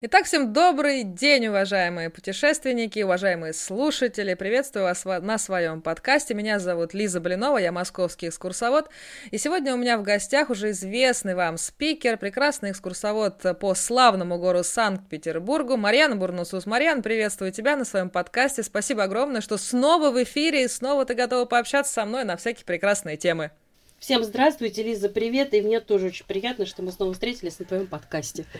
Итак, всем добрый день, уважаемые путешественники, уважаемые слушатели. Приветствую вас на своем подкасте. Меня зовут Лиза Блинова, я московский экскурсовод. И сегодня у меня в гостях уже известный вам спикер, прекрасный экскурсовод по славному городу Санкт-Петербургу, Марьяна Бурнусус. Марьяна, приветствую тебя на своем подкасте. Спасибо огромное, что снова в эфире и снова ты готова пообщаться со мной на всякие прекрасные темы. Всем здравствуйте, Лиза, привет. И мне тоже очень приятно, что мы снова встретились на твоем подкасте.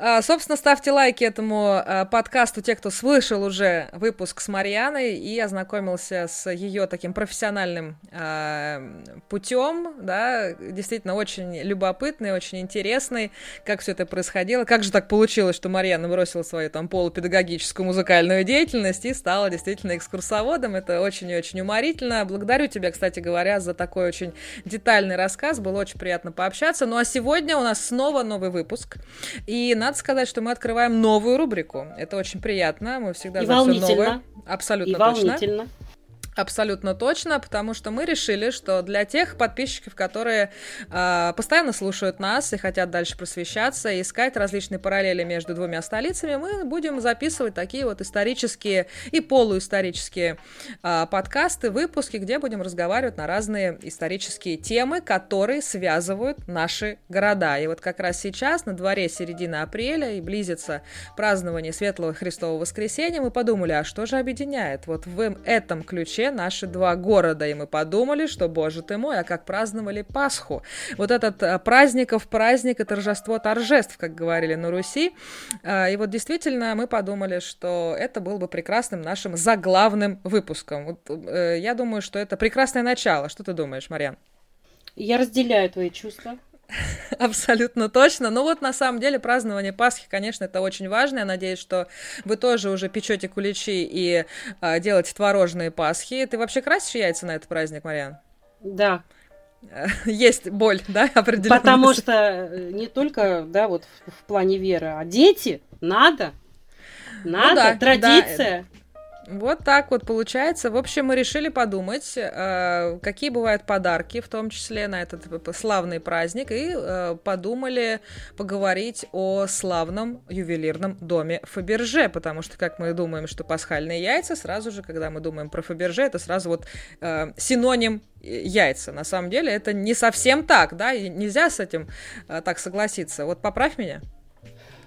А, собственно, ставьте лайки этому а, подкасту, те, кто слышал уже выпуск с Марьяной и ознакомился с ее таким профессиональным а, путем, да, действительно очень любопытный, очень интересный, как все это происходило, как же так получилось, что Марьяна бросила свою там полупедагогическую музыкальную деятельность и стала действительно экскурсоводом, это очень и очень уморительно. Благодарю тебя, кстати говоря, за такой очень детальный рассказ, было очень приятно пообщаться. Ну а сегодня у нас снова новый выпуск. И надо сказать, что мы открываем новую рубрику. Это очень приятно. Мы всегда и за все новое. Абсолютно и точно. волнительно. Абсолютно точно, потому что мы решили, что для тех подписчиков, которые э, постоянно слушают нас и хотят дальше просвещаться, и искать различные параллели между двумя столицами, мы будем записывать такие вот исторические и полуисторические э, подкасты, выпуски, где будем разговаривать на разные исторические темы, которые связывают наши города. И вот как раз сейчас, на дворе середина апреля, и близится празднование Светлого Христового Воскресения, мы подумали, а что же объединяет вот в этом ключе наши два города, и мы подумали, что, боже ты мой, а как праздновали Пасху. Вот этот а, праздников праздник и торжество торжеств, как говорили на Руси. А, и вот действительно мы подумали, что это был бы прекрасным нашим заглавным выпуском. Вот, э, я думаю, что это прекрасное начало. Что ты думаешь, Марьян? Я разделяю твои чувства. Абсолютно точно. Ну вот на самом деле празднование Пасхи, конечно, это очень важно. Я надеюсь, что вы тоже уже печете куличи и а, делаете творожные Пасхи. Ты вообще красишь яйца на этот праздник, Мариан? Да. Есть боль, да, определенно. Потому что э, не только, да, вот в, в плане веры, а дети надо. Надо, ну, да, традиция. Да. Вот так вот получается. В общем, мы решили подумать, э, какие бывают подарки, в том числе на этот славный праздник, и э, подумали поговорить о славном ювелирном доме Фаберже, потому что, как мы думаем, что пасхальные яйца, сразу же, когда мы думаем про Фаберже, это сразу вот э, синоним яйца. На самом деле это не совсем так, да, и нельзя с этим так согласиться. Вот поправь меня.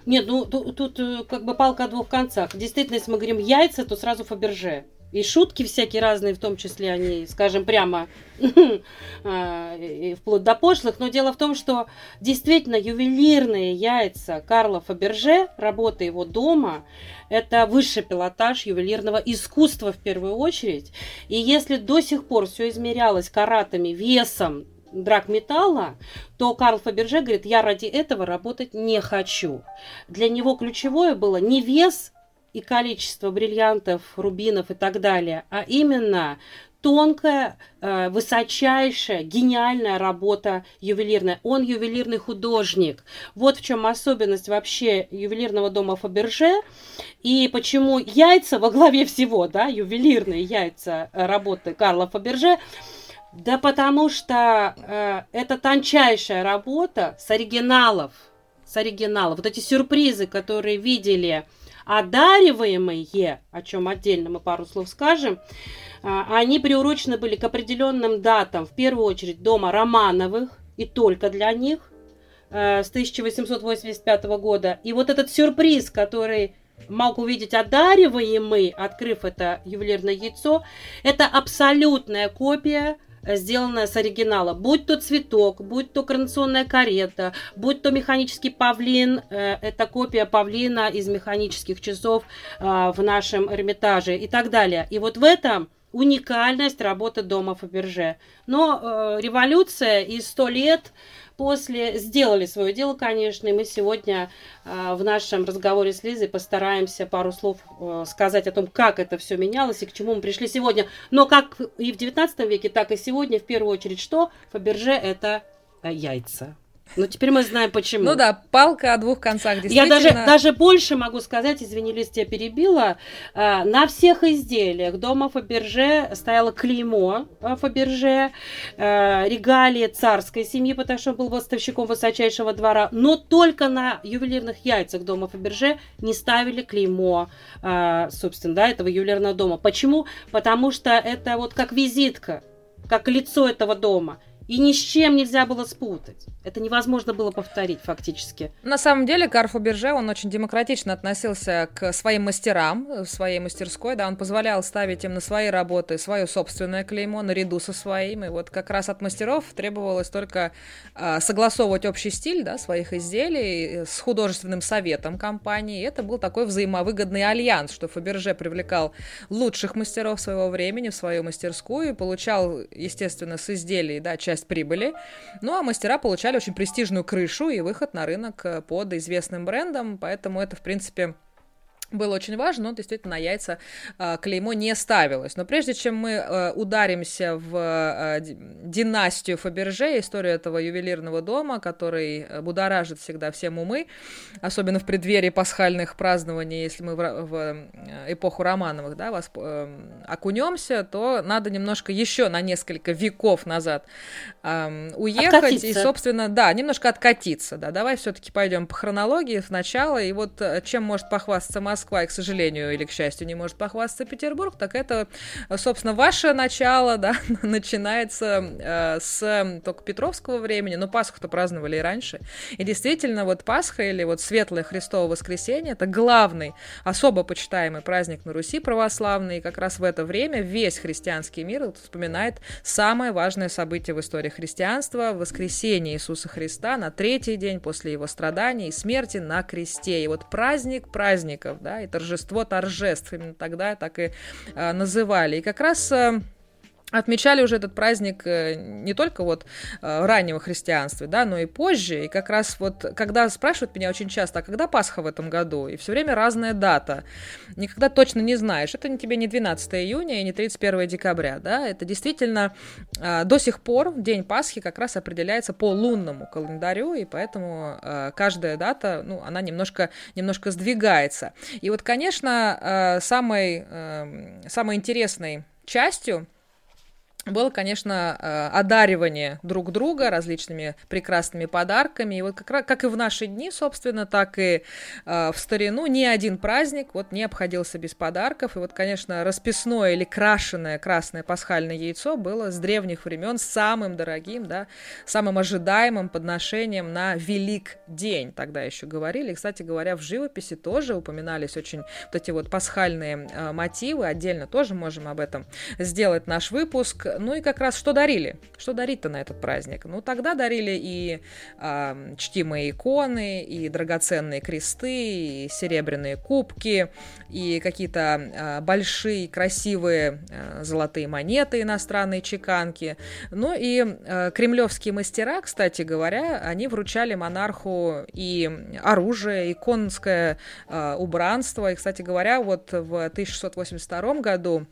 Нет, ну тут, тут э, как бы палка о двух концах. Действительно, если мы говорим яйца, то сразу Фаберже. И шутки всякие разные, в том числе они, скажем прямо, а, вплоть до пошлых. Но дело в том, что действительно ювелирные яйца Карла Фаберже, работа его дома, это высший пилотаж ювелирного искусства в первую очередь. И если до сих пор все измерялось каратами, весом, драгметалла, то Карл Фаберже говорит, я ради этого работать не хочу. Для него ключевое было не вес и количество бриллиантов, рубинов и так далее, а именно тонкая, э, высочайшая, гениальная работа ювелирная. Он ювелирный художник. Вот в чем особенность вообще ювелирного дома Фаберже. И почему яйца во главе всего, да, ювелирные яйца работы Карла Фаберже – да потому что э, это тончайшая работа с оригиналов, с оригиналов. Вот эти сюрпризы, которые видели одариваемые, о чем отдельно мы пару слов скажем, э, они приурочены были к определенным датам, в первую очередь дома Романовых, и только для них, э, с 1885 года. И вот этот сюрприз, который мог увидеть одариваемый, открыв это ювелирное яйцо, это абсолютная копия Э, сделанная с оригинала. Будь то цветок, будь то коронационная карета, будь то механический павлин, э, это копия павлина из механических часов э, в нашем Эрмитаже и так далее. И вот в этом уникальность работы дома Фаберже. Но революция и сто лет после сделали свое дело, конечно, и мы сегодня э, в нашем разговоре с Лизой постараемся пару слов э, сказать о том, как это все менялось и к чему мы пришли сегодня. Но как и в 19 веке, так и сегодня, в первую очередь, что Фаберже это э, яйца. Ну, теперь мы знаем, почему. Ну да, палка о двух концах, Я даже, даже больше могу сказать, извини, Лиз, тебя перебила. А, на всех изделиях дома Фаберже стояло клеймо Фаберже, а, регалии царской семьи, потому что он был поставщиком высочайшего двора, но только на ювелирных яйцах дома Фаберже не ставили клеймо, а, собственно, да, этого ювелирного дома. Почему? Потому что это вот как визитка, как лицо этого дома – и ни с чем нельзя было спутать. Это невозможно было повторить фактически. На самом деле Карл Фаберже, он очень демократично относился к своим мастерам, в своей мастерской, да, он позволял ставить им на свои работы свое собственное клеймо наряду со своим, и вот как раз от мастеров требовалось только э, согласовывать общий стиль, да, своих изделий с художественным советом компании, и это был такой взаимовыгодный альянс, что Фаберже привлекал лучших мастеров своего времени в свою мастерскую и получал, естественно, с изделий, да, часть часть прибыли. Ну а мастера получали очень престижную крышу и выход на рынок э, под известным брендом, поэтому это, в принципе, было очень важно, но действительно на яйца э, клеймо не ставилось. Но прежде чем мы э, ударимся в э, династию Фаберже, историю этого ювелирного дома, который будоражит всегда всем умы, особенно в преддверии пасхальных празднований, если мы в, в эпоху Романовых да, вас, э, окунемся, то надо немножко еще на несколько веков назад э, уехать откатиться. и, собственно, да, немножко откатиться. Да. Давай все-таки пойдем по хронологии сначала. И вот чем может похвастаться Москва Москва, и, к сожалению или к счастью, не может похвастаться Петербург, так это, собственно, ваше начало, да, начинается э, с только Петровского времени, но Пасху-то праздновали и раньше. И действительно, вот Пасха или вот Светлое Христово воскресенье — это главный, особо почитаемый праздник на Руси православный, и как раз в это время весь христианский мир вспоминает самое важное событие в истории христианства — воскресение Иисуса Христа на третий день после его страданий и смерти на кресте. И вот праздник праздников, да, да, и торжество торжеств, именно тогда так и э, называли. И как раз э, отмечали уже этот праздник э, не только вот э, раннего христианства, да, но и позже. И как раз вот, когда спрашивают меня очень часто, а когда Пасха в этом году? И все время разная дата. Никогда точно не знаешь. Это не тебе не 12 июня и не 31 декабря, да. Это действительно э, до сих пор день Пасхи как раз определяется по лунному календарю, и поэтому каждая дата, ну, она немножко, немножко сдвигается. И вот, конечно, самой, эм, самой интересной частью было, конечно, э, одаривание друг друга различными прекрасными подарками. И вот как, раз, как и в наши дни, собственно, так и э, в старину ни один праздник вот не обходился без подарков. И вот, конечно, расписное или крашеное красное пасхальное яйцо было с древних времен самым дорогим, да, самым ожидаемым подношением на Велик день. Тогда еще говорили. И, кстати говоря, в живописи тоже упоминались очень вот эти вот пасхальные э, мотивы. Отдельно тоже можем об этом сделать наш выпуск. Ну и как раз что дарили? Что дарить-то на этот праздник? Ну тогда дарили и э, чтимые иконы, и драгоценные кресты, и серебряные кубки, и какие-то э, большие красивые э, золотые монеты, иностранные чеканки. Ну и э, кремлевские мастера, кстати говоря, они вручали монарху и оружие, и конское э, убранство. И, кстати говоря, вот в 1682 году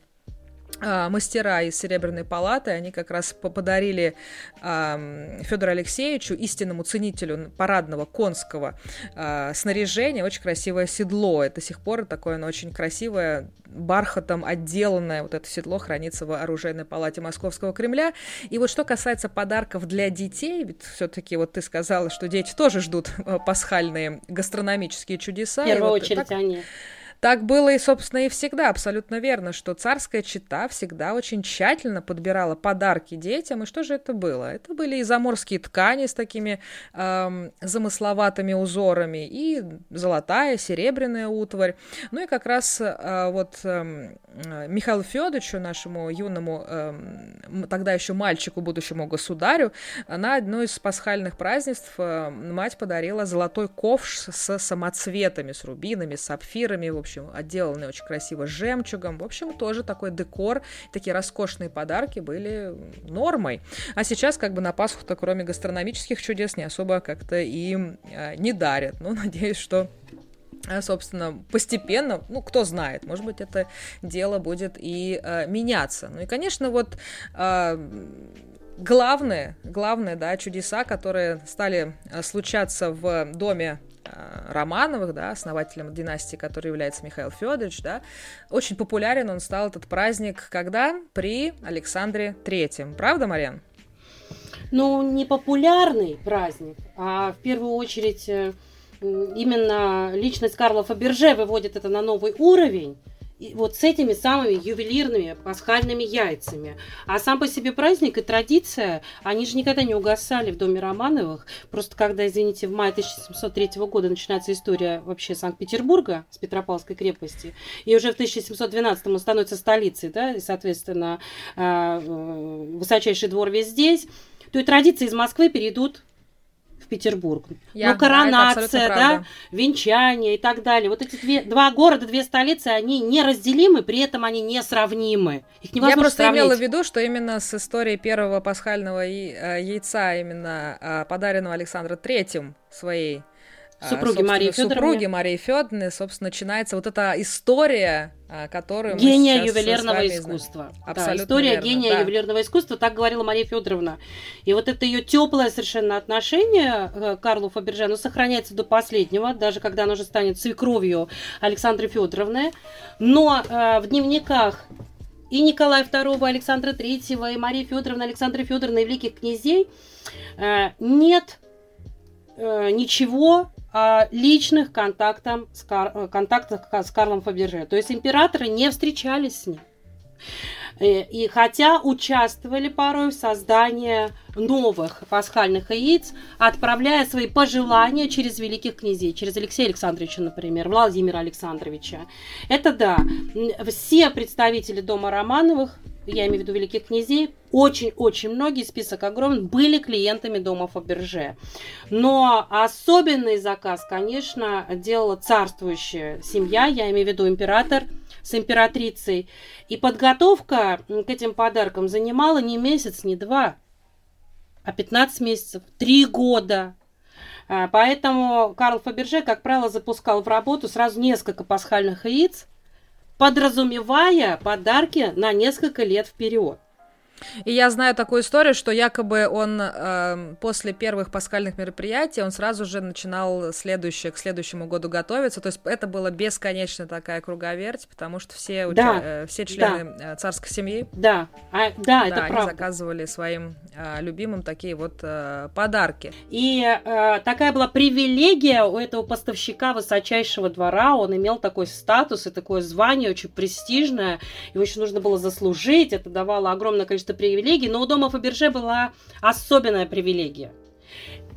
мастера из Серебряной палаты, они как раз подарили э, Федору Алексеевичу, истинному ценителю парадного конского э, снаряжения, очень красивое седло. И до сих пор такое оно очень красивое, бархатом отделанное вот это седло хранится в оружейной палате Московского Кремля. И вот что касается подарков для детей, ведь все-таки вот ты сказала, что дети тоже ждут пасхальные гастрономические чудеса. В первую вот очередь так... они. Так было и, собственно, и всегда, абсолютно верно, что царская чита всегда очень тщательно подбирала подарки детям. И что же это было? Это были и заморские ткани с такими эм, замысловатыми узорами, и золотая, серебряная утварь. Ну и как раз э, вот э, Михаилу Федоровичу, нашему юному, э, тогда еще мальчику, будущему государю, на одно из пасхальных празднеств э, мать подарила золотой ковш с самоцветами, с рубинами, с сапфирами, в общем, общем, отделаны очень красиво жемчугом. В общем, тоже такой декор, такие роскошные подарки были нормой. А сейчас как бы на Пасху-то кроме гастрономических чудес не особо как-то и э, не дарят. Ну, надеюсь, что э, собственно, постепенно, ну, кто знает, может быть, это дело будет и э, меняться. Ну и, конечно, вот э, главные, главные, да, чудеса, которые стали случаться в доме Романовых, да, основателем династии, который является Михаил Федорович, да, очень популярен он стал этот праздник, когда? При Александре Третьем. Правда, Марьян? Ну, не популярный праздник, а в первую очередь э, именно личность Карла Фаберже выводит это на новый уровень, вот с этими самыми ювелирными пасхальными яйцами. А сам по себе праздник и традиция, они же никогда не угасали в доме Романовых. Просто когда, извините, в мае 1703 года начинается история вообще Санкт-Петербурга с Петропавловской крепости, и уже в 1712 он становится столицей, да, и, соответственно, а, э, высочайший двор весь здесь, то и традиции из Москвы перейдут Петербург. Я, ну, коронация, да, венчание и так далее. Вот эти две, два города, две столицы, они неразделимы, при этом они несравнимы. Их невозможно Я просто сравнить. имела в виду, что именно с историей первого пасхального э, яйца, именно э, подаренного Александром Третьим своей а, супруги Марии Федоровны. Супруги Марии Федоровны, собственно, начинается вот эта история, а, которую гения ювелирного искусства. Абсолютно да, история верно, гения да. ювелирного искусства, так говорила Мария Федоровна. И вот это ее теплое совершенно отношение э, к Карлу Фаберже, оно сохраняется до последнего, даже когда она уже станет свекровью Александры Федоровны. Но э, в дневниках и Николая II, Александра III, и Марии Федоровны, Александры Федоровны и великих князей э, нет э, ничего о личных контактах с, Кар... Э, контактах с Карлом Фаберже. То есть императоры не встречались с ним. Э, и хотя участвовали порой в создании новых пасхальных яиц, отправляя свои пожелания через великих князей, через Алексея Александровича, например, Владимира Александровича. Это да, все представители дома Романовых я имею в виду великих князей, очень-очень многие, список огромный, были клиентами дома Фаберже. Но особенный заказ, конечно, делала царствующая семья, я имею в виду император с императрицей. И подготовка к этим подаркам занимала не месяц, не два, а 15 месяцев, три года. А, поэтому Карл Фаберже, как правило, запускал в работу сразу несколько пасхальных яиц, подразумевая подарки на несколько лет вперед. И я знаю такую историю, что якобы он э, после первых пасхальных мероприятий он сразу же начинал следующее, к следующему году готовиться. То есть это была бесконечная такая круговерть, потому что все, уча... да, э, все члены да. Э, царской семьи да, а, да, это они правда. заказывали своим э, любимым такие вот э, подарки. И э, такая была привилегия у этого поставщика высочайшего двора. Он имел такой статус и такое звание очень престижное. Его еще нужно было заслужить. Это давало огромное количество количество привилегий, но у дома Фаберже была особенная привилегия.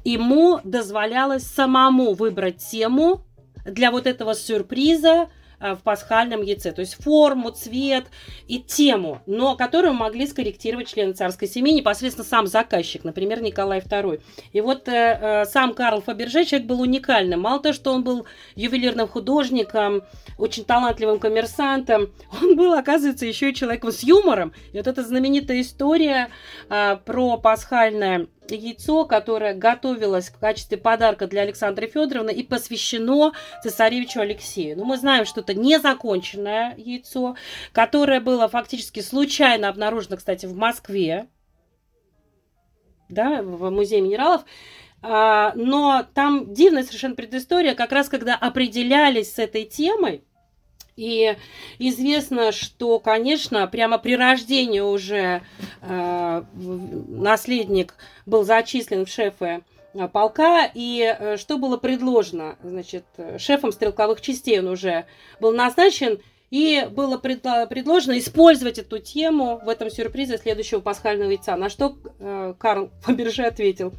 Ему дозволялось самому выбрать тему для вот этого сюрприза, в пасхальном яйце. То есть форму, цвет и тему, но которую могли скорректировать члены царской семьи, непосредственно сам заказчик, например, Николай II. И вот э, э, сам Карл Фаберже человек был уникальным. Мало того, что он был ювелирным художником, очень талантливым коммерсантом, он был, оказывается, еще и человеком с юмором. И вот эта знаменитая история э, про пасхальное яйцо, которое готовилось в качестве подарка для Александры Федоровны и посвящено цесаревичу Алексею. Ну, мы знаем, что это незаконченное яйцо, которое было фактически случайно обнаружено, кстати, в Москве, да, в музее минералов. А, но там дивная совершенно предыстория, как раз когда определялись с этой темой, и известно, что, конечно, прямо при рождении уже э, наследник был зачислен в шефы э, полка, и э, что было предложено? Значит, шефом стрелковых частей он уже был назначен, и было предложено использовать эту тему в этом сюрпризе следующего пасхального яйца. На что э, Карл Фаберже ответил,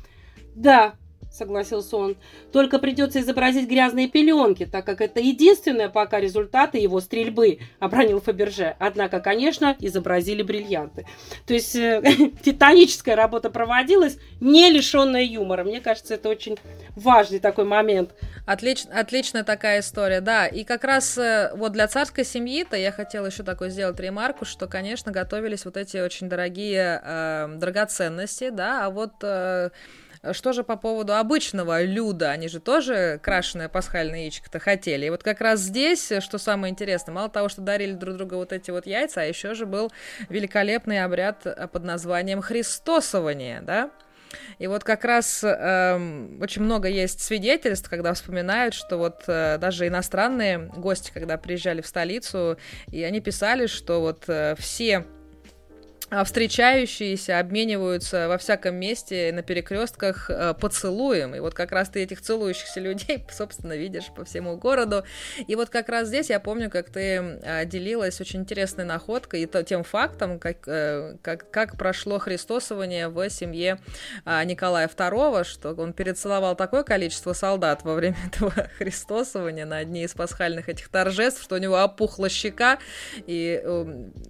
да, согласился он. Только придется изобразить грязные пеленки, так как это единственное пока результаты его стрельбы, обронил Фаберже. Однако, конечно, изобразили бриллианты. То есть э, титаническая работа проводилась, не лишенная юмора. Мне кажется, это очень важный такой момент. Отлич, отличная такая история, да. И как раз э, вот для царской семьи-то я хотела еще такой сделать ремарку, что, конечно, готовились вот эти очень дорогие э, драгоценности, да, а вот э, что же по поводу обычного люда? Они же тоже крашеное пасхальное яичко-то хотели. И вот как раз здесь, что самое интересное, мало того, что дарили друг другу вот эти вот яйца, а еще же был великолепный обряд под названием Христосование, да? И вот как раз э, очень много есть свидетельств, когда вспоминают, что вот э, даже иностранные гости, когда приезжали в столицу, и они писали, что вот э, все встречающиеся обмениваются во всяком месте на перекрестках э, поцелуем. И вот как раз ты этих целующихся людей, собственно, видишь по всему городу. И вот как раз здесь я помню, как ты э, делилась очень интересной находкой и тем фактом, как, э, как, как прошло христосование в семье Николая II, что он перецеловал такое количество солдат во время этого христосования на одни из пасхальных этих торжеств, что у него опухла щека, и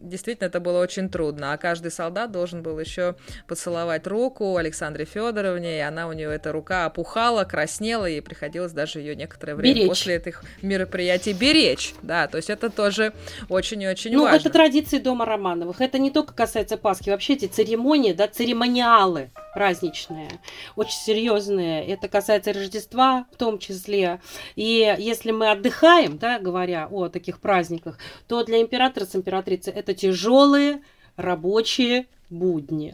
действительно это было очень трудно. А каждый солдат должен был еще поцеловать руку Александре Федоровне, и она у нее эта рука опухала, краснела, и приходилось даже ее некоторое время беречь. после этих мероприятий беречь. Да, то есть это тоже очень и очень ну, важно. Ну, это традиции дома Романовых. Это не только касается Пасхи, вообще эти церемонии, да, церемониалы праздничные, очень серьезные. Это касается Рождества в том числе. И если мы отдыхаем, да, говоря о таких праздниках, то для императора с императрицей это тяжелые рабочие будни.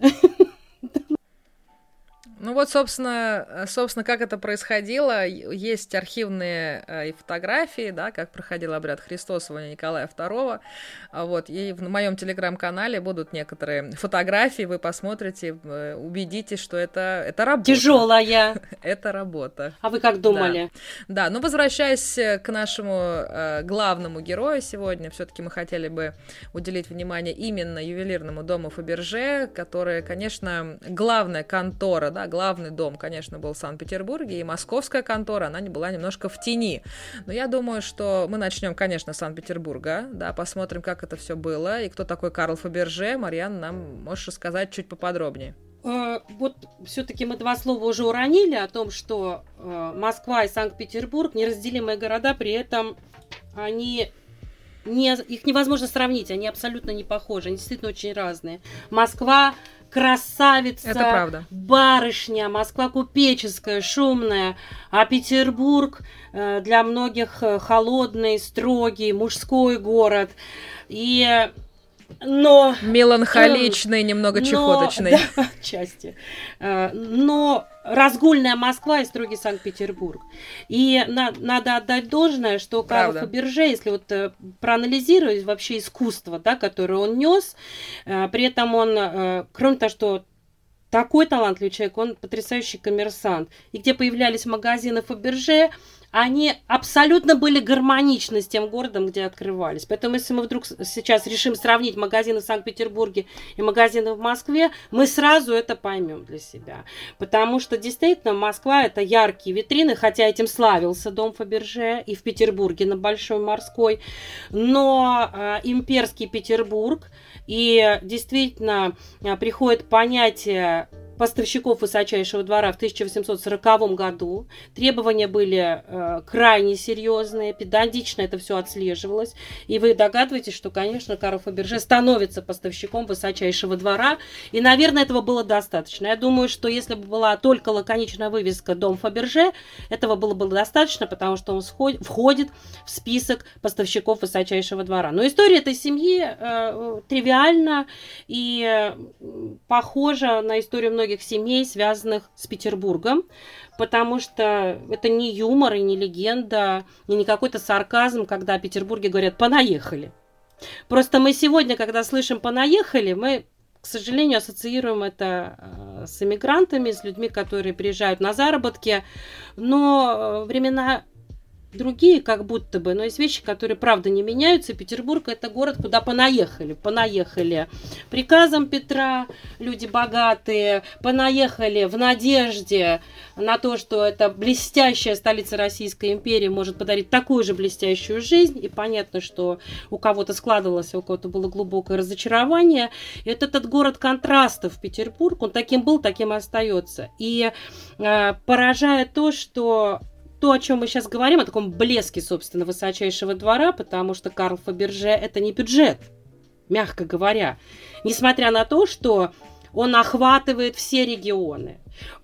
Ну вот, собственно, э, собственно, как это происходило. Есть архивные э, фотографии, да, как проходил обряд Христосования Николая II. А вот, и в моем телеграм-канале будут некоторые фотографии, вы посмотрите, э, убедитесь, что это, это работа. Тяжелая. это работа. А вы как думали? Да, да ну возвращаясь к нашему э, главному герою сегодня, все-таки мы хотели бы уделить внимание именно ювелирному дому Фаберже, который, конечно, главная контора, да, главный дом, конечно, был в Санкт-Петербурге, и московская контора, она не была немножко в тени. Но я думаю, что мы начнем, конечно, с Санкт-Петербурга, да, посмотрим, как это все было, и кто такой Карл Фаберже. Марьян, нам можешь рассказать чуть поподробнее. Э, вот все-таки мы два слова уже уронили о том, что э, Москва и Санкт-Петербург неразделимые города, при этом они не, их невозможно сравнить, они абсолютно не похожи, они действительно очень разные. Москва красавица, Это правда. барышня, Москва купеческая, шумная, а Петербург э, для многих э, холодный, строгий, мужской город. И но... Меланхоличный, немного чехоточный. Да, отчасти. Э, но разгульная Москва и строгий Санкт-Петербург. И на, надо отдать должное, что Карл Фаберже, если вот э, проанализировать вообще искусство, да, которое он нес, э, при этом он, кроме того, что такой талантливый человек, он потрясающий коммерсант. И где появлялись магазины Фаберже, они абсолютно были гармоничны с тем городом, где открывались. Поэтому, если мы вдруг сейчас решим сравнить магазины в Санкт-Петербурге и магазины в Москве, мы сразу это поймем для себя. Потому что действительно Москва это яркие витрины, хотя этим славился дом Фаберже и в Петербурге на Большой Морской. Но э, имперский Петербург и действительно э, приходит понятие поставщиков высочайшего двора в 1840 году. Требования были э, крайне серьезные, педантично это все отслеживалось. И вы догадываетесь, что, конечно, Карл Фаберже становится поставщиком высочайшего двора. И, наверное, этого было достаточно. Я думаю, что если бы была только лаконичная вывеска «Дом Фаберже», этого было бы достаточно, потому что он входит в список поставщиков высочайшего двора. Но история этой семьи э, тривиальна и э, похожа на историю многих многих семей, связанных с Петербургом, потому что это не юмор и не легенда, и не какой-то сарказм, когда о Петербурге говорят «понаехали». Просто мы сегодня, когда слышим «понаехали», мы к сожалению, ассоциируем это э, с иммигрантами, с людьми, которые приезжают на заработки. Но э, времена другие как будто бы, но есть вещи, которые правда не меняются. Петербург это город, куда понаехали, понаехали приказом Петра, люди богатые, понаехали в надежде на то, что эта блестящая столица Российской империи может подарить такую же блестящую жизнь. И понятно, что у кого-то складывалось, у кого-то было глубокое разочарование. И вот этот город контрастов Петербург, он таким был, таким и остается. И э, поражает то, что то, о чем мы сейчас говорим, о таком блеске, собственно, высочайшего двора, потому что Карл Фаберже это не бюджет, мягко говоря. Несмотря на то, что он охватывает все регионы.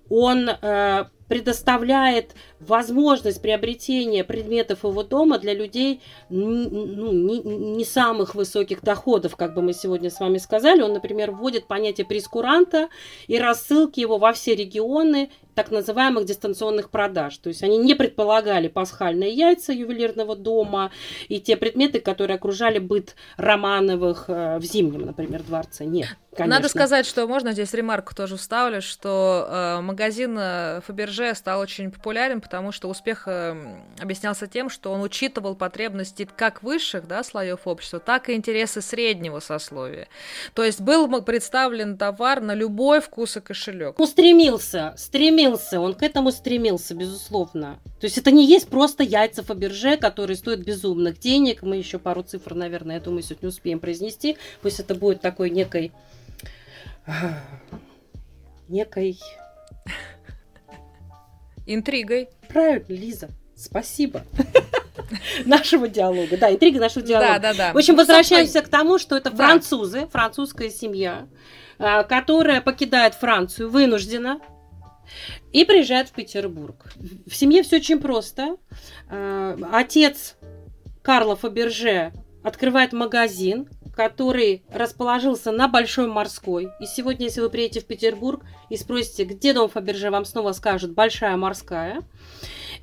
Он э, предоставляет возможность приобретения предметов его дома для людей ну, не, не самых высоких доходов, как бы мы сегодня с вами сказали. Он, например, вводит понятие прескуранта и рассылки его во все регионы так называемых дистанционных продаж. То есть они не предполагали пасхальные яйца ювелирного дома и те предметы, которые окружали быт Романовых э, в Зимнем, например, дворце. Нет. Конечно. Надо сказать, что можно здесь ремарку тоже вставлю, что э, магазин э, Фаберже стал очень популярен, потому что успех э, объяснялся тем, что он учитывал потребности как высших да, слоев общества, так и интересы среднего сословия. То есть был представлен товар на любой вкус и кошелек. Он стремился, стремился, он к этому стремился, безусловно. То есть это не есть просто яйца Фаберже, которые стоят безумных денег. Мы еще пару цифр, наверное, я думаю, сегодня успеем произнести. Пусть это будет такой некой некой... Интригой. Правильно, Лиза. Спасибо нашего диалога. Да, интрига нашего диалога. Да, да, да. В общем, возвращаемся к тому, что это французы, французская семья, а, которая покидает Францию вынуждена и приезжает в Петербург. В семье все очень просто. А, отец Карла Фаберже открывает магазин, который расположился на Большой Морской. И сегодня, если вы приедете в Петербург и спросите, где дом Фаберже, вам снова скажут Большая Морская.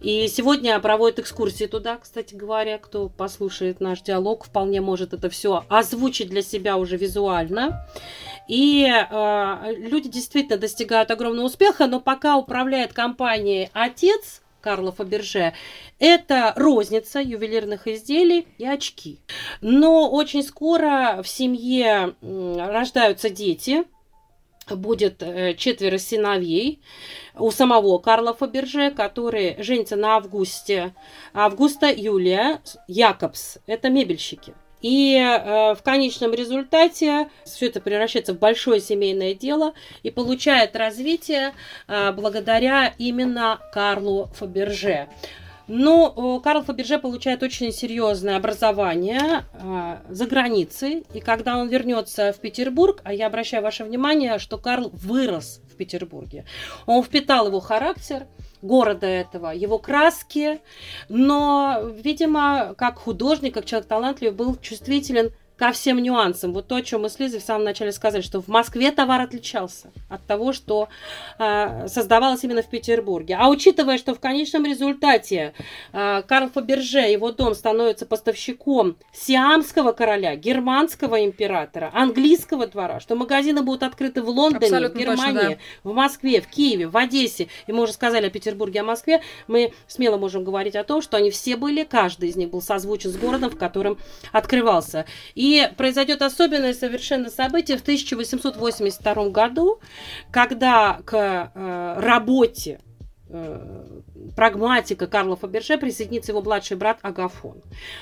И сегодня проводят экскурсии туда, кстати говоря, кто послушает наш диалог, вполне может это все озвучить для себя уже визуально. И э, люди действительно достигают огромного успеха, но пока управляет компанией отец, Карла Фаберже, это розница ювелирных изделий и очки. Но очень скоро в семье рождаются дети, будет э, четверо сыновей у самого Карла Фаберже, который женится на Августе. Августа Юлия Якобс. Это мебельщики. И э, в конечном результате все это превращается в большое семейное дело и получает развитие э, благодаря именно Карлу Фаберже. Но ну, Карл Фаберже получает очень серьезное образование э, за границей. И когда он вернется в Петербург, а я обращаю ваше внимание, что Карл вырос в Петербурге, он впитал его характер, города этого, его краски, но, видимо, как художник, как человек талантливый, был чувствителен ко всем нюансам. Вот то, о чем мы с Лизой в самом начале сказали, что в Москве товар отличался от того, что э, создавалось именно в Петербурге. А учитывая, что в конечном результате э, Карл Фаберже, его дом становится поставщиком сиамского короля, германского императора, английского двора, что магазины будут открыты в Лондоне, Абсолютно в Германии, точно, да. в Москве, в Киеве, в Одессе, и мы уже сказали о Петербурге, о Москве, мы смело можем говорить о том, что они все были, каждый из них был созвучен с городом, в котором открывался. И произойдет особенное совершенно событие в 1882 году, когда к э, работе э, прагматика Карла Фаберже присоединится его младший брат Агафон.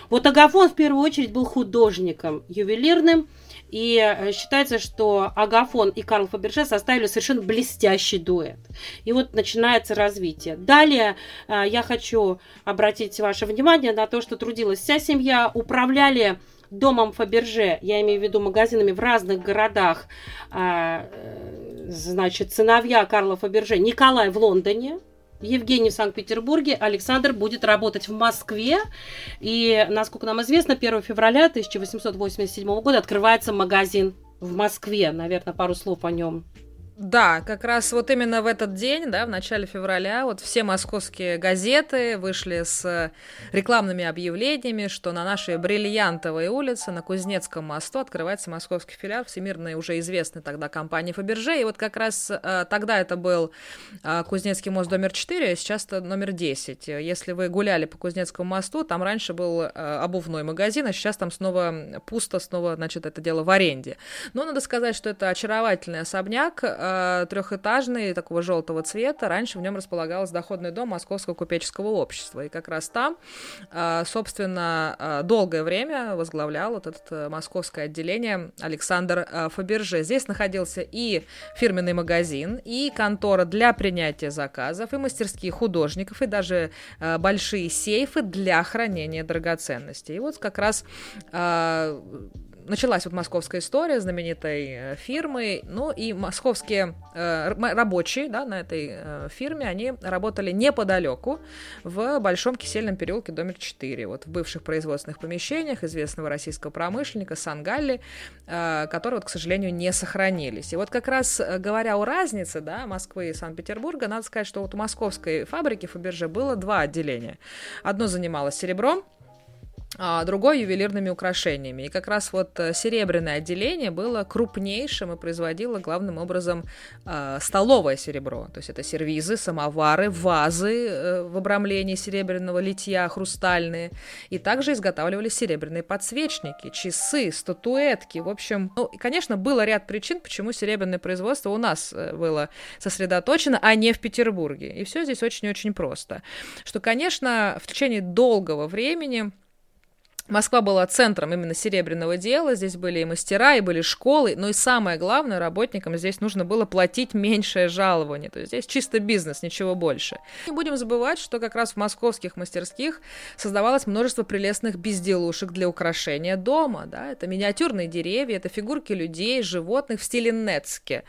Вот Агафон в первую очередь был художником ювелирным, и э, считается, что Агафон и Карл Фаберже составили совершенно блестящий дуэт. И вот начинается развитие. Далее э, я хочу обратить ваше внимание на то, что трудилась вся семья, управляли домом Фаберже, я имею в виду магазинами в разных городах, а, э, значит, сыновья Карла Фаберже, Николай в Лондоне, Евгений в Санкт-Петербурге, Александр будет работать в Москве. И, насколько нам известно, 1 февраля 1887 года открывается магазин в Москве. Наверное, пару слов о нем да, как раз вот именно в этот день, да, в начале февраля, вот все московские газеты вышли с рекламными объявлениями, что на нашей бриллиантовой улице на Кузнецком мосту открывается московский филиал всемирной уже известной тогда компании Фаберже. И вот как раз э, тогда это был э, Кузнецкий мост номер 4, а сейчас это номер 10. Если вы гуляли по Кузнецкому мосту, там раньше был э, обувной магазин, а сейчас там снова пусто, снова, значит, это дело в аренде. Но надо сказать, что это очаровательный особняк, э, трехэтажный, такого желтого цвета. Раньше в нем располагалось доходный дом Московского купеческого общества. И как раз там, э, собственно, э, долгое время возглавлял вот это московское отделение Александр Фаберже. Здесь находился и фирменный магазин, и контора для принятия заказов, и мастерские художников, и даже большие сейфы для хранения драгоценностей. И вот как раз началась вот московская история знаменитой э, фирмы, ну и московские э, рабочие да, на этой э, фирме, они работали неподалеку в Большом Кисельном переулке, домик 4, вот в бывших производственных помещениях известного российского промышленника Сангалли, которые, вот, к сожалению, не сохранились. И вот как раз говоря о разнице да, Москвы и Санкт-Петербурга, надо сказать, что вот у московской фабрики Фаберже было два отделения. Одно занималось серебром, а другой ювелирными украшениями. И как раз вот э, серебряное отделение было крупнейшим и производило главным образом э, столовое серебро. То есть это сервизы, самовары, вазы э, в обрамлении серебряного литья, хрустальные. И также изготавливали серебряные подсвечники, часы, статуэтки. В общем, ну, и, конечно, было ряд причин, почему серебряное производство у нас э, было сосредоточено, а не в Петербурге. И все здесь очень-очень просто. Что, конечно, в течение долгого времени Москва была центром именно серебряного дела, здесь были и мастера, и были школы, но и самое главное, работникам здесь нужно было платить меньшее жалование, то есть здесь чисто бизнес, ничего больше. Не будем забывать, что как раз в московских мастерских создавалось множество прелестных безделушек для украшения дома, да, это миниатюрные деревья, это фигурки людей, животных в стиле Нецке.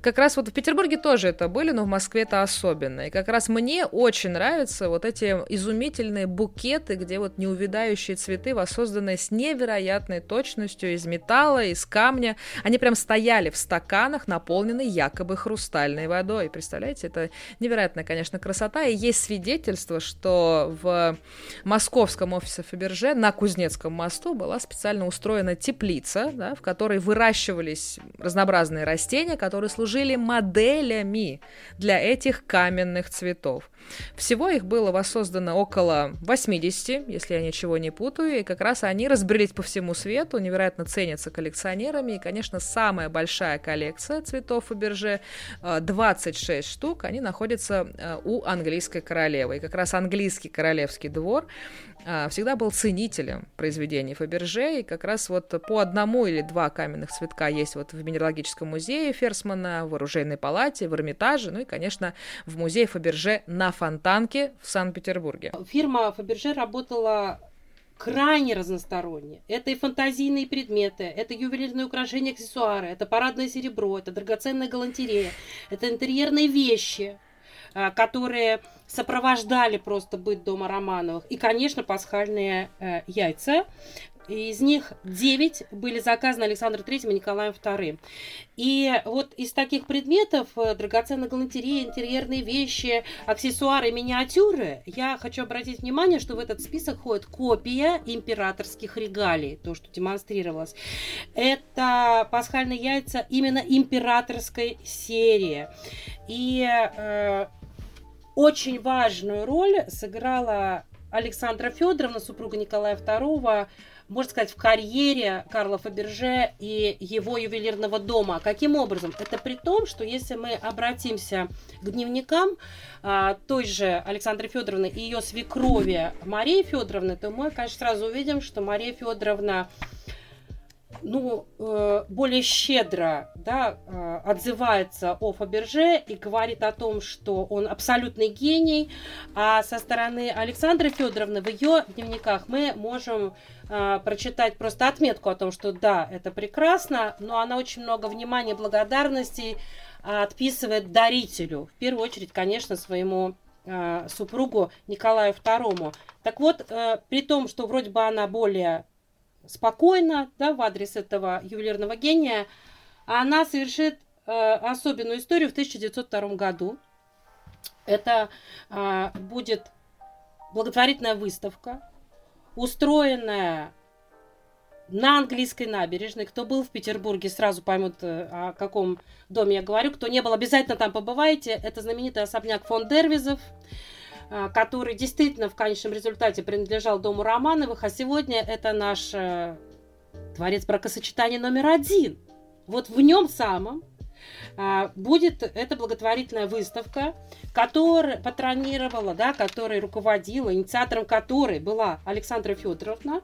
Как раз вот в Петербурге тоже это были, но в Москве это особенно, и как раз мне очень нравятся вот эти изумительные букеты, где вот неувядающие цветы воссозданные с невероятной точностью из металла, из камня. Они прям стояли в стаканах, наполненные якобы хрустальной водой. Представляете, это невероятная, конечно, красота. И есть свидетельство, что в московском офисе Фаберже на Кузнецком мосту была специально устроена теплица, да, в которой выращивались разнообразные растения, которые служили моделями для этих каменных цветов. Всего их было воссоздано около 80, если я ничего не путаю, и как раз они разбрелись по всему свету, невероятно ценятся коллекционерами, и, конечно, самая большая коллекция цветов Фаберже, 26 э, штук, они находятся э, у английской королевы, и как раз английский королевский двор э, всегда был ценителем произведений Фаберже, и как раз вот по одному или два каменных цветка есть вот в Минералогическом музее Ферсмана, в Оружейной палате, в Эрмитаже, ну и, конечно, в музее Фаберже на Фонтанке в Санкт-Петербурге. Фирма Фаберже работала крайне разносторонне. Это и фантазийные предметы, это ювелирные украшения, аксессуары, это парадное серебро, это драгоценная галантерея, это интерьерные вещи, а, которые сопровождали просто быт дома Романовых. И, конечно, пасхальные э, яйца, из них 9 были заказаны Александром III и Николаем II. И вот из таких предметов, э, драгоценная галантерея, интерьерные вещи, аксессуары, миниатюры, я хочу обратить внимание, что в этот список входит копия императорских регалий, то, что демонстрировалось. Это пасхальные яйца именно императорской серии. И э, очень важную роль сыграла Александра Федоровна, супруга Николая II, можно сказать, в карьере Карла Фаберже и его ювелирного дома. Каким образом? Это при том, что если мы обратимся к дневникам а, той же Александры Федоровны и ее свекрови Марии Федоровны, то мы, конечно, сразу увидим, что Мария Федоровна ну, э, более щедро да, э, отзывается о Фаберже и говорит о том, что он абсолютный гений. А со стороны Александры Федоровны в ее дневниках мы можем э, прочитать просто отметку о том, что да, это прекрасно, но она очень много внимания, благодарности отписывает дарителю. В первую очередь, конечно, своему супругу Николаю II. Так вот, при том, что вроде бы она более спокойно да, в адрес этого ювелирного гения, она совершит э, особенную историю в 1902 году. Это э, будет благотворительная выставка, устроенная на английской набережной. Кто был в Петербурге, сразу поймут, э, о каком доме я говорю. Кто не был, обязательно там побывайте. Это знаменитый особняк фон Дервизов. А, который действительно в конечном результате принадлежал дому Романовых, а сегодня это наш э, дворец бракосочетания номер один. Вот в нем самом а, будет эта благотворительная выставка, которая патронировала, да, которой руководила, инициатором которой была Александра Федоровна.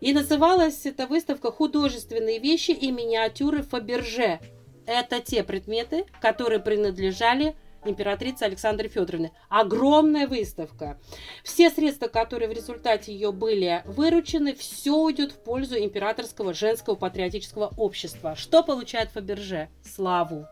И называлась эта выставка «Художественные вещи и миниатюры Фаберже». Это те предметы, которые принадлежали императрицы Александры Федоровны. Огромная выставка. Все средства, которые в результате ее были выручены, все уйдет в пользу императорского женского патриотического общества. Что получает Фаберже? Славу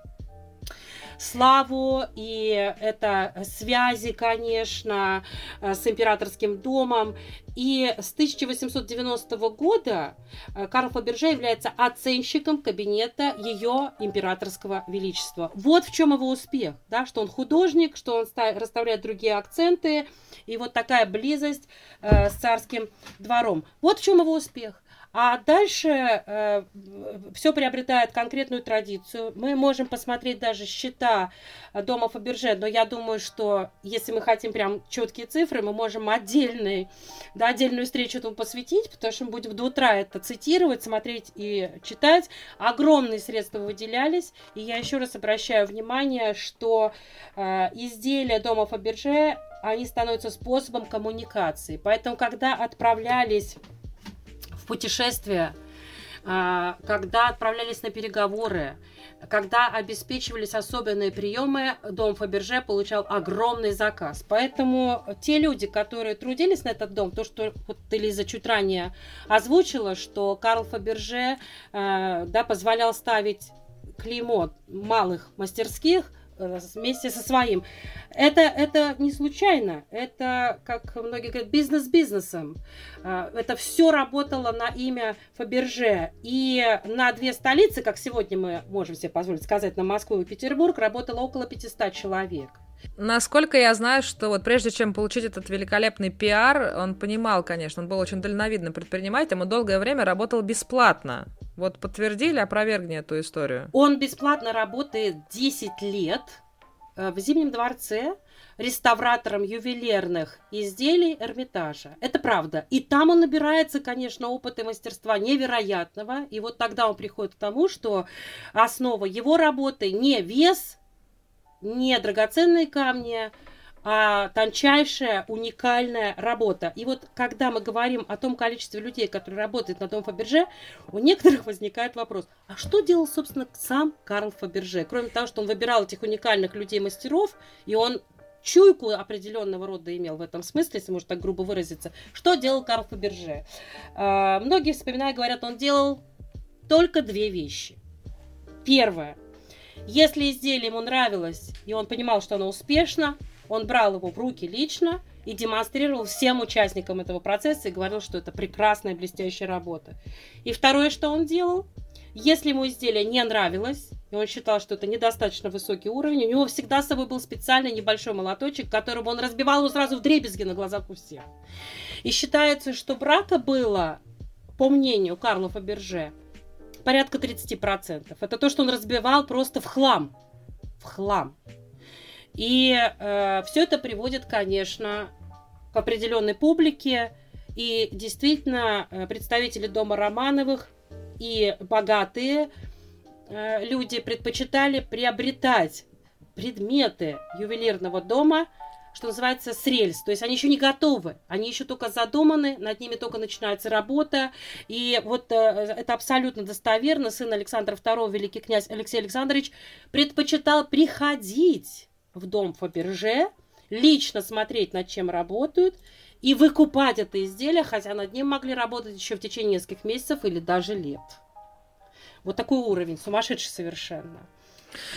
славу, и это связи, конечно, э, с императорским домом. И с 1890 года э, Карл Фаберже является оценщиком кабинета ее императорского величества. Вот в чем его успех, да, что он художник, что он расставляет другие акценты, и вот такая близость э, с царским двором. Вот в чем его успех. А дальше э, все приобретает конкретную традицию. Мы можем посмотреть даже счета дома Фаберже, но я думаю, что если мы хотим прям четкие цифры, мы можем отдельный, да, отдельную встречу этому посвятить, потому что мы будем до утра это цитировать, смотреть и читать. Огромные средства выделялись, и я еще раз обращаю внимание, что э, изделия дома Фаберже они становятся способом коммуникации. Поэтому, когда отправлялись путешествия, а, когда отправлялись на переговоры, когда обеспечивались особенные приемы, дом Фаберже получал огромный заказ. Поэтому те люди, которые трудились на этот дом, то, что вот Элиза чуть ранее озвучила, что Карл Фаберже э, да, позволял ставить клеймо малых мастерских, вместе со своим. Это, это не случайно. Это, как многие говорят, бизнес бизнесом. Э, это все работало на имя Фаберже. И на две столицы, как сегодня мы можем себе позволить сказать, на Москву и Петербург, работало около 500 человек. Насколько я знаю, что вот прежде чем получить этот великолепный пиар, он понимал, конечно, он был очень дальновидным предпринимателем и долгое время работал бесплатно. Вот подтвердили, опровергни эту историю. Он бесплатно работает 10 лет э, в Зимнем дворце реставратором ювелирных изделий Эрмитажа. Это правда. И там он набирается, конечно, опыта и мастерства невероятного. И вот тогда он приходит к тому, что основа его работы не вес, не драгоценные камни, а тончайшая, уникальная работа. И вот когда мы говорим о том количестве людей, которые работают на том Фаберже, у некоторых возникает вопрос, а что делал, собственно, сам Карл Фаберже? Кроме того, что он выбирал этих уникальных людей-мастеров, и он чуйку определенного рода имел в этом смысле, если можно так грубо выразиться. Что делал Карл Фаберже? А, многие, вспоминая, говорят, он делал только две вещи. Первое. Если изделие ему нравилось, и он понимал, что оно успешно, он брал его в руки лично и демонстрировал всем участникам этого процесса и говорил, что это прекрасная, блестящая работа. И второе, что он делал, если ему изделие не нравилось, и он считал, что это недостаточно высокий уровень, у него всегда с собой был специальный небольшой молоточек, которым он разбивал его сразу в дребезги на глазах у всех. И считается, что брака было, по мнению Карла Фаберже, порядка 30%. Это то, что он разбивал просто в хлам. В хлам. И э, все это приводит, конечно, к определенной публике. И действительно, э, представители дома Романовых и богатые э, люди предпочитали приобретать предметы ювелирного дома, что называется, с рельс. То есть они еще не готовы, они еще только задуманы, над ними только начинается работа. И вот э, это абсолютно достоверно. Сын Александра II, великий князь Алексей Александрович, предпочитал приходить в дом Фаберже, лично смотреть, над чем работают, и выкупать это изделие, хотя над ним могли работать еще в течение нескольких месяцев или даже лет. Вот такой уровень, сумасшедший совершенно.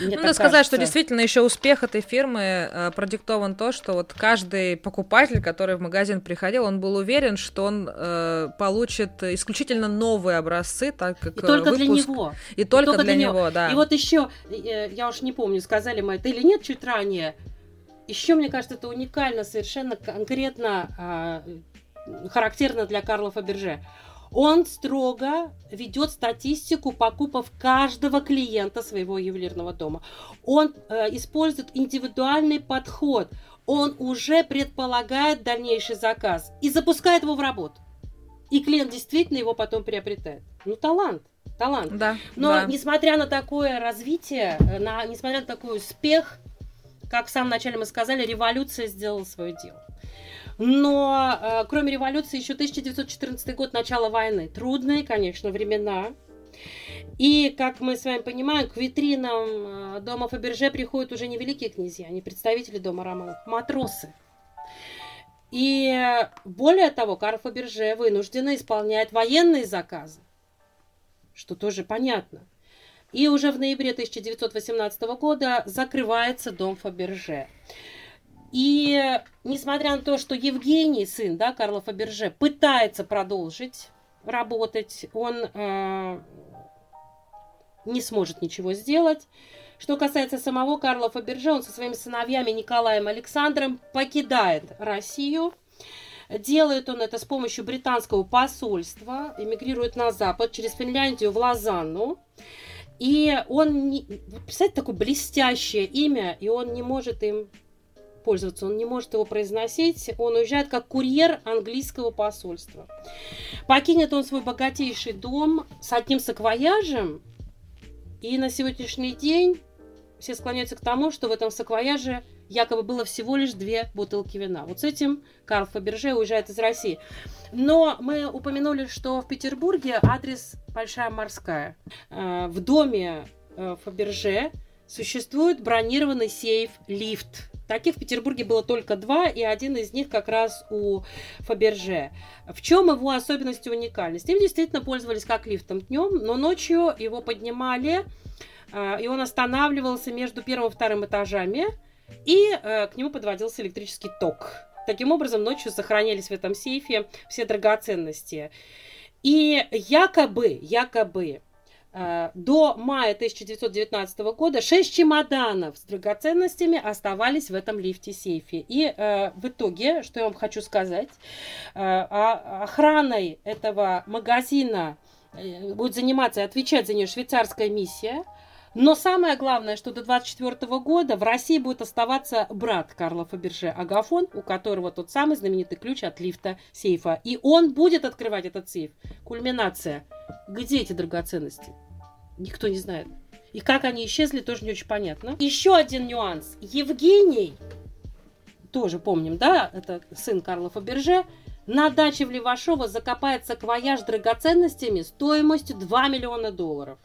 Мне Надо сказать, кажется. что действительно еще успех этой фирмы э, продиктован то, что вот каждый покупатель, который в магазин приходил, он был уверен, что он э, получит исключительно новые образцы, так как и только выпуск... для него. И, и только, только для, для него, него, да. И вот еще, э, я уж не помню, сказали мы это или нет чуть ранее. Еще мне кажется, это уникально, совершенно конкретно э, характерно для Карла Фаберже. Он строго ведет статистику покупок каждого клиента своего ювелирного дома. Он э, использует индивидуальный подход. Он уже предполагает дальнейший заказ и запускает его в работу. И клиент действительно его потом приобретает. Ну, талант талант. Да, Но да. несмотря на такое развитие, э, на, несмотря на такой успех, как в самом начале мы сказали, революция сделала свое дело. Но э, кроме революции еще 1914 год, начало войны. Трудные, конечно, времена. И, как мы с вами понимаем, к витринам э, дома Фаберже приходят уже не великие князья, не представители дома Романов, матросы. И более того, Карл Фаберже вынужденно исполняет военные заказы, что тоже понятно. И уже в ноябре 1918 года закрывается дом Фаберже. И несмотря на то, что Евгений, сын да, Карла Фаберже, пытается продолжить работать, он э, не сможет ничего сделать. Что касается самого Карла Фаберже, он со своими сыновьями Николаем Александром покидает Россию. Делает он это с помощью британского посольства, эмигрирует на запад через Финляндию в Лозанну. И он, не, представьте, такое блестящее имя, и он не может им пользоваться, он не может его произносить, он уезжает как курьер английского посольства. Покинет он свой богатейший дом с одним саквояжем, и на сегодняшний день все склоняются к тому, что в этом саквояже якобы было всего лишь две бутылки вина. Вот с этим Карл Фаберже уезжает из России. Но мы упомянули, что в Петербурге адрес Большая Морская. Э, в доме э, Фаберже существует бронированный сейф-лифт. Таких в Петербурге было только два, и один из них как раз у Фаберже. В чем его особенность и уникальность? Им действительно пользовались как лифтом днем, но ночью его поднимали, э, и он останавливался между первым и вторым этажами, и э, к нему подводился электрический ток. Таким образом, ночью сохранялись в этом сейфе все драгоценности. И якобы, якобы, до мая 1919 года шесть чемоданов с драгоценностями оставались в этом лифте-сейфе. И э, в итоге, что я вам хочу сказать, э, охраной этого магазина э, будет заниматься и отвечать за нее швейцарская миссия – но самое главное, что до 24 года в России будет оставаться брат Карла Фаберже, Агафон, у которого тот самый знаменитый ключ от лифта сейфа. И он будет открывать этот сейф. Кульминация. Где эти драгоценности? Никто не знает. И как они исчезли, тоже не очень понятно. Еще один нюанс. Евгений, тоже помним, да, это сын Карла Фаберже, на даче в Левашово закопает саквояж драгоценностями стоимостью 2 миллиона долларов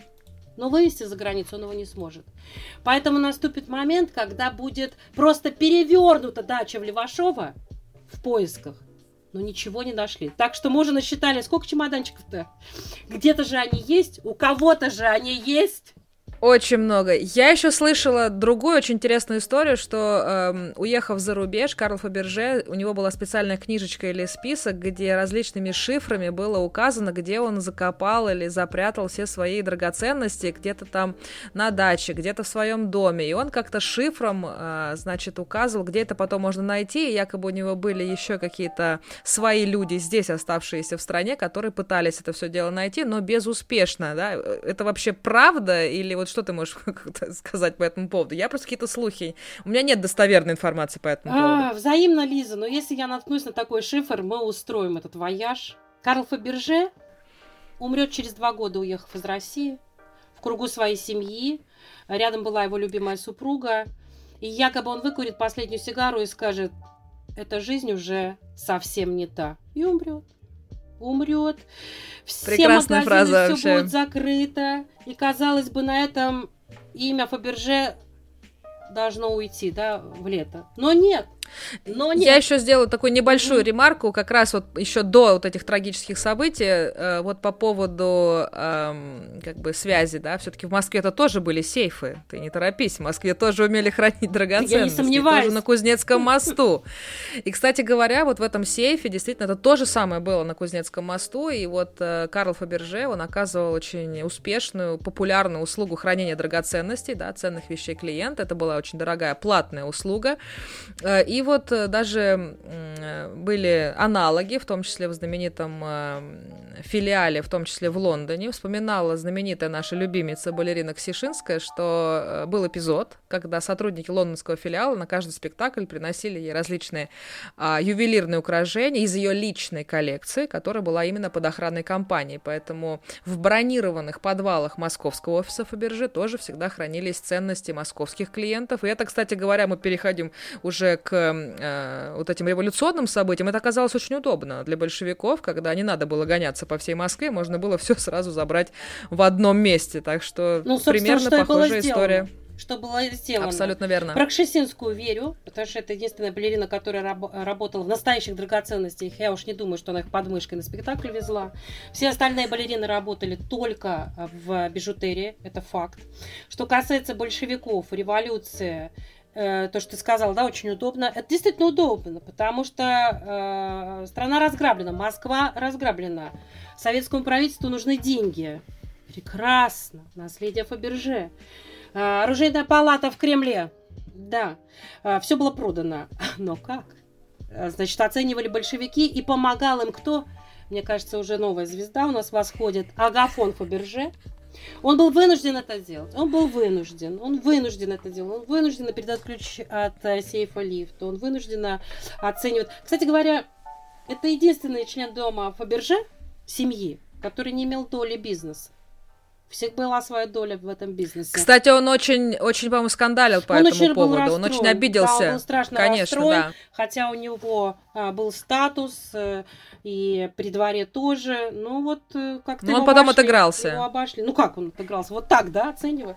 но вывести за границу он его не сможет. Поэтому наступит момент, когда будет просто перевернута дача в Левашово в поисках. Но ничего не нашли. Так что мы уже насчитали, сколько чемоданчиков-то? Где-то же они есть, у кого-то же они есть. Очень много. Я еще слышала другую очень интересную историю, что эм, уехав за рубеж, Карл Фаберже, у него была специальная книжечка или список, где различными шифрами было указано, где он закопал или запрятал все свои драгоценности, где-то там на даче, где-то в своем доме. И он как-то шифром, э, значит, указывал, где это потом можно найти. И якобы у него были еще какие-то свои люди здесь, оставшиеся в стране, которые пытались это все дело найти, но безуспешно. Да? Это вообще правда или вот что ты можешь сказать по этому поводу? Я просто какие-то слухи. У меня нет достоверной информации по этому поводу. А, взаимно, Лиза. Но если я наткнусь на такой шифр, мы устроим этот вояж. Карл Фаберже умрет через два года, уехав из России, в кругу своей семьи. Рядом была его любимая супруга. И якобы он выкурит последнюю сигару и скажет, эта жизнь уже совсем не та. И умрет умрет. Все Прекрасная магазины, фраза все вообще. будет закрыто. И, казалось бы, на этом имя Фаберже должно уйти, да, в лето. Но нет. Но нет. Я еще сделаю такую небольшую mm-hmm. ремарку, как раз вот еще до вот этих трагических событий, э, вот по поводу э, как бы связи, да, все-таки в Москве это тоже были сейфы, ты не торопись, в Москве тоже умели хранить драгоценности, Я не сомневаюсь. тоже на Кузнецком мосту. И, кстати говоря, вот в этом сейфе действительно это то же самое было на Кузнецком мосту, и вот э, Карл Фаберже, он оказывал очень успешную, популярную услугу хранения драгоценностей, да, ценных вещей клиента, это была очень дорогая платная услуга, э, и вот э, даже были аналоги, в том числе в знаменитом э, филиале, в том числе в Лондоне. Вспоминала знаменитая наша любимица балерина Ксишинская, что э, был эпизод, когда сотрудники лондонского филиала на каждый спектакль приносили ей различные а, ювелирные украшения из ее личной коллекции, которая была именно под охранной компанией. Поэтому в бронированных подвалах московского офиса Фаберже тоже всегда хранились ценности московских клиентов. И это, кстати говоря, мы переходим уже к э, вот этим революционным событиям, это оказалось очень удобно для большевиков, когда не надо было гоняться по всей Москве, можно было все сразу забрать в одном месте. Так что ну, примерно похожая история что было сделано. Абсолютно верно. Про Кшесинскую верю, потому что это единственная балерина, которая раб- работала в настоящих драгоценностях. Я уж не думаю, что она их под мышкой на спектакль везла. Все остальные балерины работали только в бижутерии, это факт. Что касается большевиков, революции, то, что ты сказал, да, очень удобно. Это действительно удобно, потому что э, страна разграблена, Москва разграблена. Советскому правительству нужны деньги. Прекрасно. Наследие Фаберже. А, оружейная палата в Кремле. Да, а, все было продано. Но как? А, значит, оценивали большевики и помогал им кто? Мне кажется, уже новая звезда у нас восходит. Агафон Фаберже. Он был вынужден это делать. Он был вынужден. Он вынужден это делать. Он вынужден передать ключ от э, сейфа лифта. Он вынужден оценивать. Кстати говоря, это единственный член дома Фаберже, семьи, который не имел доли бизнеса всех была своя доля в этом бизнесе. Кстати, он очень, очень, по-моему, скандалил по он этому очень поводу. Был он очень обиделся. Да, он был страшно Конечно, расстроен, да. хотя у него а, был статус а, и при дворе тоже. Ну вот э, как-то. Ну он потом обошли, отыгрался. Его обошли. Ну как он отыгрался? Вот так, да, оцениваю.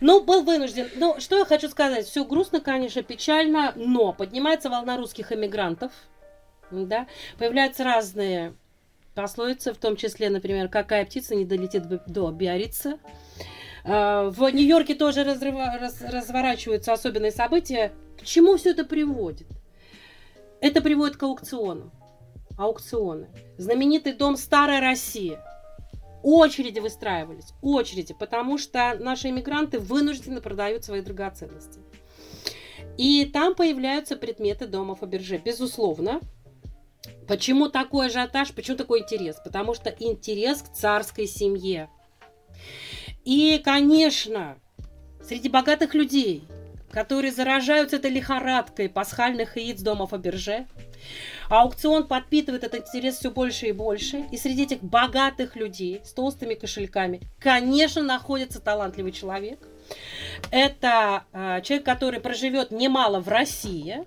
Ну был вынужден. Ну что я хочу сказать? Все грустно, конечно, печально, но поднимается волна русских эмигрантов. Да, появляются разные пословицы, в том числе, например, «Какая птица не долетит до Биорица». А, в Нью-Йорке тоже разрыва, раз, разворачиваются особенные события. К чему все это приводит? Это приводит к аукциону. Аукционы. Знаменитый дом «Старая Россия». Очереди выстраивались, очереди, потому что наши иммигранты вынуждены продают свои драгоценности. И там появляются предметы дома Фаберже. Безусловно, Почему такой ажиотаж, почему такой интерес? Потому что интерес к царской семье. И, конечно, среди богатых людей, которые заражаются этой лихорадкой пасхальных яиц дома Фаберже, аукцион подпитывает этот интерес все больше и больше. И среди этих богатых людей с толстыми кошельками, конечно, находится талантливый человек. Это э, человек, который проживет немало в России,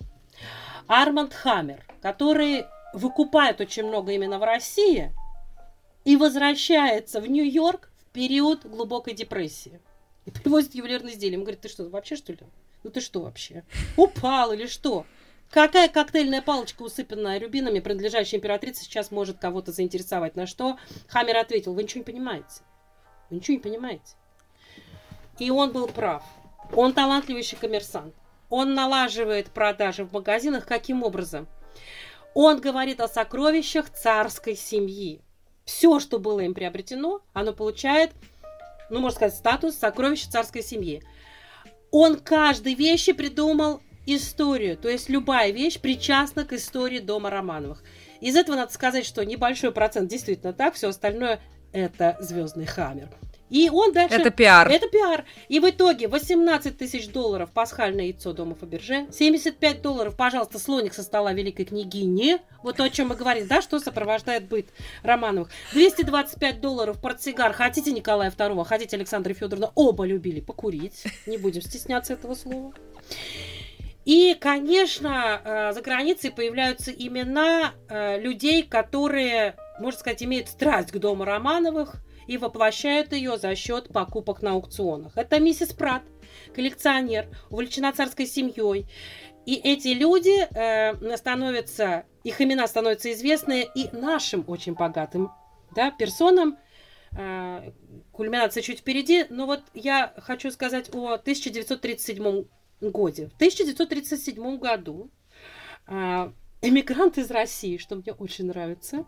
Арманд Хаммер, который выкупает очень много именно в России и возвращается в Нью-Йорк в период глубокой депрессии. И привозит ювелирные изделия. Ему говорит, ты что, вообще что ли? Ну ты что вообще? Упал или что? Какая коктейльная палочка, усыпанная рубинами, принадлежащая императрице, сейчас может кого-то заинтересовать? На что Хаммер ответил, вы ничего не понимаете. Вы ничего не понимаете. И он был прав. Он талантливейший коммерсант. Он налаживает продажи в магазинах каким образом? Он говорит о сокровищах царской семьи. Все, что было им приобретено, оно получает, ну, можно сказать, статус сокровища царской семьи. Он каждой вещи придумал историю, то есть любая вещь причастна к истории дома Романовых. Из этого надо сказать, что небольшой процент действительно так, все остальное это звездный хаммер. И он дальше... Это пиар. Это пиар. И в итоге 18 тысяч долларов пасхальное яйцо дома Фаберже, 75 долларов, пожалуйста, слоник со стола великой княгини, вот то, о чем мы говорим, да, что сопровождает быт Романовых. 225 долларов портсигар. Хотите Николая II, хотите Александра Федоровна, оба любили покурить. Не будем стесняться этого слова. И, конечно, э, за границей появляются имена э, людей, которые, можно сказать, имеют страсть к дому Романовых – и воплощают ее за счет покупок на аукционах. Это миссис Прат, коллекционер, увлечена царской семьей. И эти люди э, становятся, их имена становятся известны и нашим очень богатым да, персонам. Э, кульминация чуть впереди, но вот я хочу сказать о 1937 году. В 1937 году э, эмигрант из России, что мне очень нравится,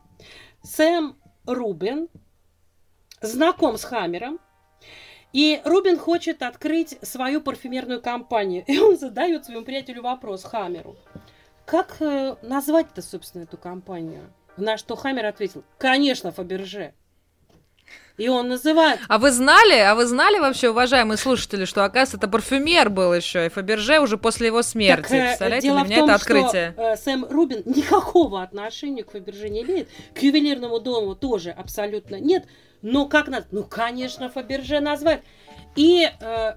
Сэм Рубин, знаком с Хаммером, и Рубин хочет открыть свою парфюмерную компанию. И он задает своему приятелю вопрос Хаммеру. Как э, назвать-то, собственно, эту компанию? На что Хаммер ответил, конечно, Фаберже. И он называет... А вы знали, а вы знали вообще, уважаемые слушатели, что, оказывается, это парфюмер был еще, и Фаберже уже после его смерти. Так, э, Представляете, дело для меня том, это открытие. Что, э, Сэм Рубин никакого отношения к Фаберже не имеет, к ювелирному дому тоже абсолютно нет. Но как надо? Ну, конечно, Фаберже назвать. И э,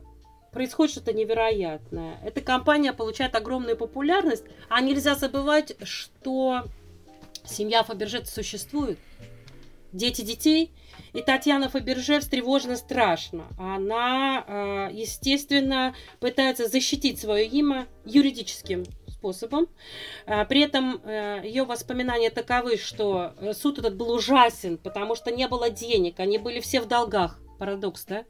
происходит что-то невероятное. Эта компания получает огромную популярность, а нельзя забывать, что семья Фаберже существует. Дети детей. И Татьяна Фаберже встревожена страшно. Она, э, естественно, пытается защитить свое имя юридическим способом. Э, при этом э, ее воспоминания таковы, что суд этот был ужасен, потому что не было денег, они были все в долгах. Парадокс, да?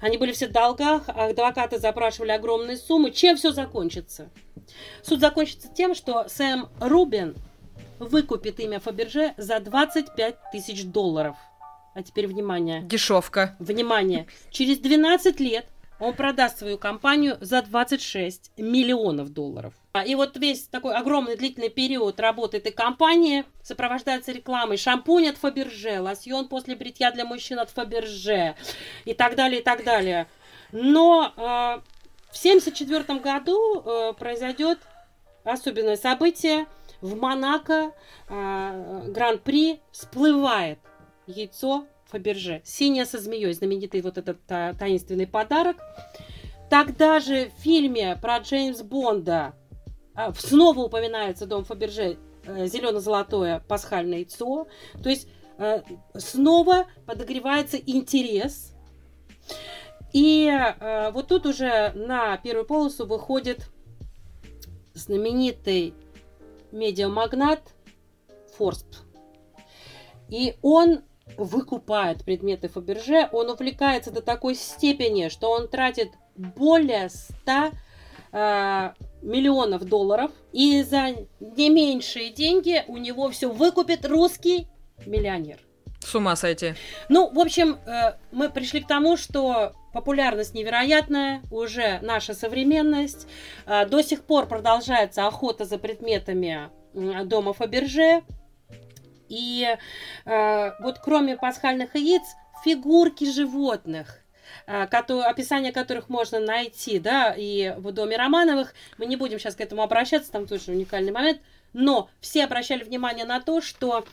Они были все в долгах, а адвокаты запрашивали огромные суммы. Чем все закончится? Суд закончится тем, что Сэм Рубин выкупит имя Фаберже за 25 тысяч долларов. А теперь внимание. Дешевка. Внимание. Через 12 лет он продаст свою компанию за 26 миллионов долларов. А, и вот весь такой огромный длительный период работы этой компании сопровождается рекламой шампунь от Фаберже, лосьон после бритья для мужчин от Фаберже и так далее, и так далее. Но э, в 1974 году э, произойдет особенное событие. В Монако э, Гран-при всплывает яйцо Фаберже. Синяя со змеей, знаменитый вот этот та, таинственный подарок. Тогда же в фильме про Джеймс Бонда а, снова упоминается дом Фаберже э, зелено-золотое пасхальное яйцо. То есть э, снова подогревается интерес. И э, вот тут уже на первую полосу выходит знаменитый медиамагнат Форст. И он выкупает предметы Фаберже, он увлекается до такой степени, что он тратит более 100 э, миллионов долларов, и за не меньшие деньги у него все выкупит русский миллионер. С ума сойти. Ну, в общем, э, мы пришли к тому, что популярность невероятная, уже наша современность. Э, до сих пор продолжается охота за предметами дома Фаберже. И э, вот кроме пасхальных яиц, фигурки животных, э, которые, описание которых можно найти, да, и в доме Романовых. Мы не будем сейчас к этому обращаться, там тоже уникальный момент. Но все обращали внимание на то, что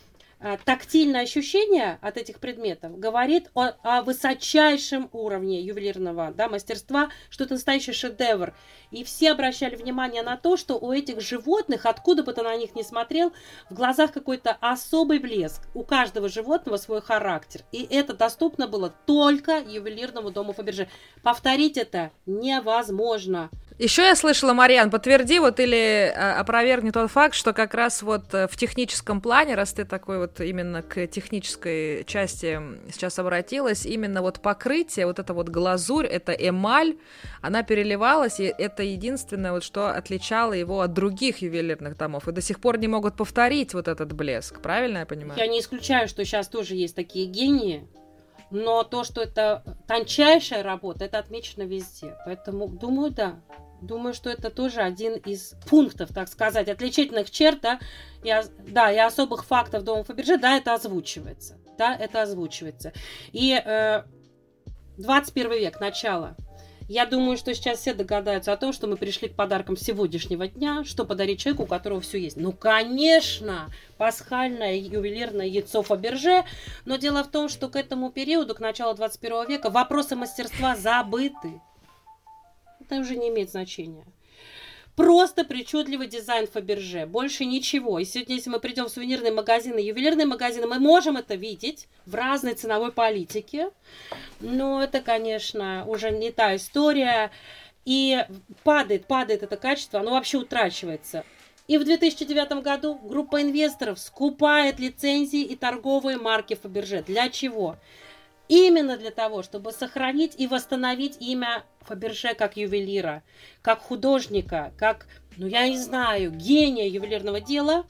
тактильное ощущение от этих предметов говорит о, о высочайшем уровне ювелирного да, мастерства, что это настоящий шедевр. И все обращали внимание на то, что у этих животных, откуда бы ты на них ни смотрел, в глазах какой-то особый блеск. У каждого животного свой характер. И это доступно было только ювелирному дому Фаберже. Повторить это невозможно. Еще я слышала, Мариан, подтверди вот или а, опровергни тот факт, что как раз вот э, в техническом плане, раз ты такой вот именно к технической части сейчас обратилась, именно вот покрытие, вот это вот глазурь, это эмаль, она переливалась, и это единственное вот, что отличало его от других ювелирных домов, и до сих пор не могут повторить вот этот блеск, правильно я понимаю? Я не исключаю, что сейчас тоже есть такие гении, но то, что это тончайшая работа, это отмечено везде. Поэтому, думаю, да, Думаю, что это тоже один из пунктов, так сказать, отличительных черт, да, и, да, и особых фактов Дома Фаберже, да, это озвучивается. Да, это озвучивается. И э, 21 век, начало. Я думаю, что сейчас все догадаются о том, что мы пришли к подаркам сегодняшнего дня, что подарить человеку, у которого все есть. Ну, конечно, пасхальное ювелирное яйцо Фаберже, но дело в том, что к этому периоду, к началу 21 века, вопросы мастерства забыты это уже не имеет значения. Просто причудливый дизайн Фаберже, больше ничего. И сегодня, если мы придем в сувенирные магазины, ювелирные магазины, мы можем это видеть в разной ценовой политике. Но это, конечно, уже не та история. И падает, падает это качество, оно вообще утрачивается. И в 2009 году группа инвесторов скупает лицензии и торговые марки Фаберже. Для чего? Именно для того, чтобы сохранить и восстановить имя Фаберже как ювелира, как художника, как, ну я не знаю, гения ювелирного дела.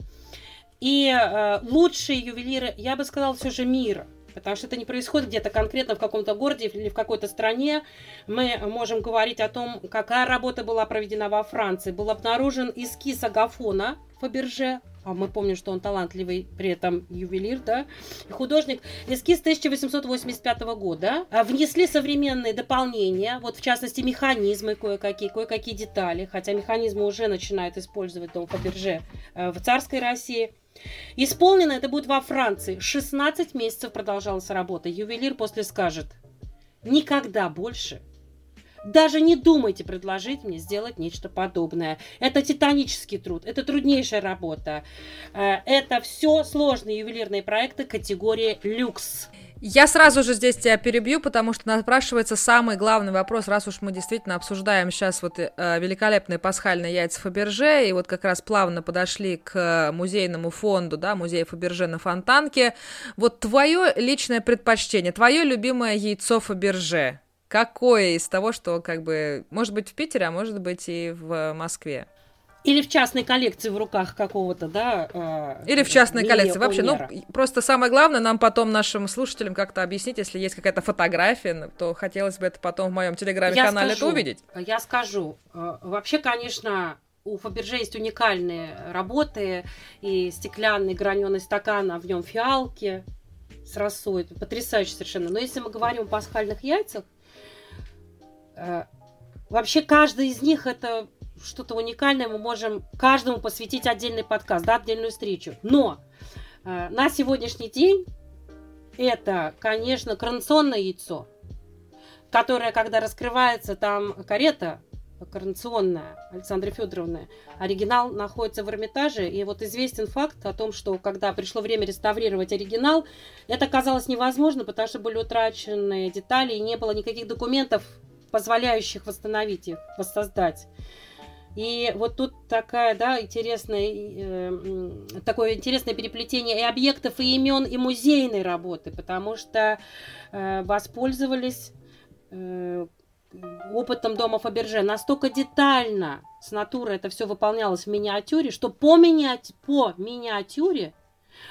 И э, лучшие ювелиры, я бы сказала, все же мира. Потому что это не происходит где-то конкретно в каком-то городе или в какой-то стране. Мы можем говорить о том, какая работа была проведена во Франции. Был обнаружен эскиз агафона Фаберже а мы помним, что он талантливый, при этом ювелир, да, художник, эскиз 1885 года, а внесли современные дополнения, вот в частности механизмы кое-какие, кое-какие детали, хотя механизмы уже начинают использовать дом Фаберже э, в царской России. Исполнено это будет во Франции. 16 месяцев продолжалась работа. Ювелир после скажет, никогда больше Даже не думайте предложить мне сделать нечто подобное. Это титанический труд, это труднейшая работа. Э, это все сложные ювелирные проекты категории люкс. Я сразу же здесь тебя перебью, потому что напрашивается самый главный вопрос, раз уж мы действительно обсуждаем сейчас вот э, великолепные пасхальные яйца Фаберже, и вот как раз плавно подошли к музейному фонду, да, музея Фаберже на Фонтанке. Вот твое личное предпочтение, твое любимое яйцо Фаберже, какое из того, что как бы, может быть в Питере, а может быть и в Москве? Или в частной коллекции в руках какого-то, да? Э, Или в частной коллекции. Вообще, ну, просто самое главное нам потом нашим слушателям как-то объяснить, если есть какая-то фотография, то хотелось бы это потом в моем телеграме-канале это увидеть. Я скажу. Э, вообще, конечно, у Фаберже есть уникальные работы, и стеклянный граненый стакан, а в нем фиалки с росой. Потрясающе совершенно. Но если мы говорим о пасхальных яйцах, вообще каждый из них это что-то уникальное, мы можем каждому посвятить отдельный подкаст, да, отдельную встречу. Но э, на сегодняшний день это, конечно, коронационное яйцо, которое, когда раскрывается, там карета коронационная Александра Федоровна, оригинал находится в Эрмитаже, и вот известен факт о том, что когда пришло время реставрировать оригинал, это оказалось невозможно, потому что были утрачены детали, и не было никаких документов, позволяющих восстановить их, воссоздать. И вот тут такая, да, интересная, э, такое интересное переплетение и объектов, и имен, и музейной работы, потому что э, воспользовались э, опытом дома Фаберже настолько детально с натуры это все выполнялось в миниатюре, что по, миниатюре, по миниатюре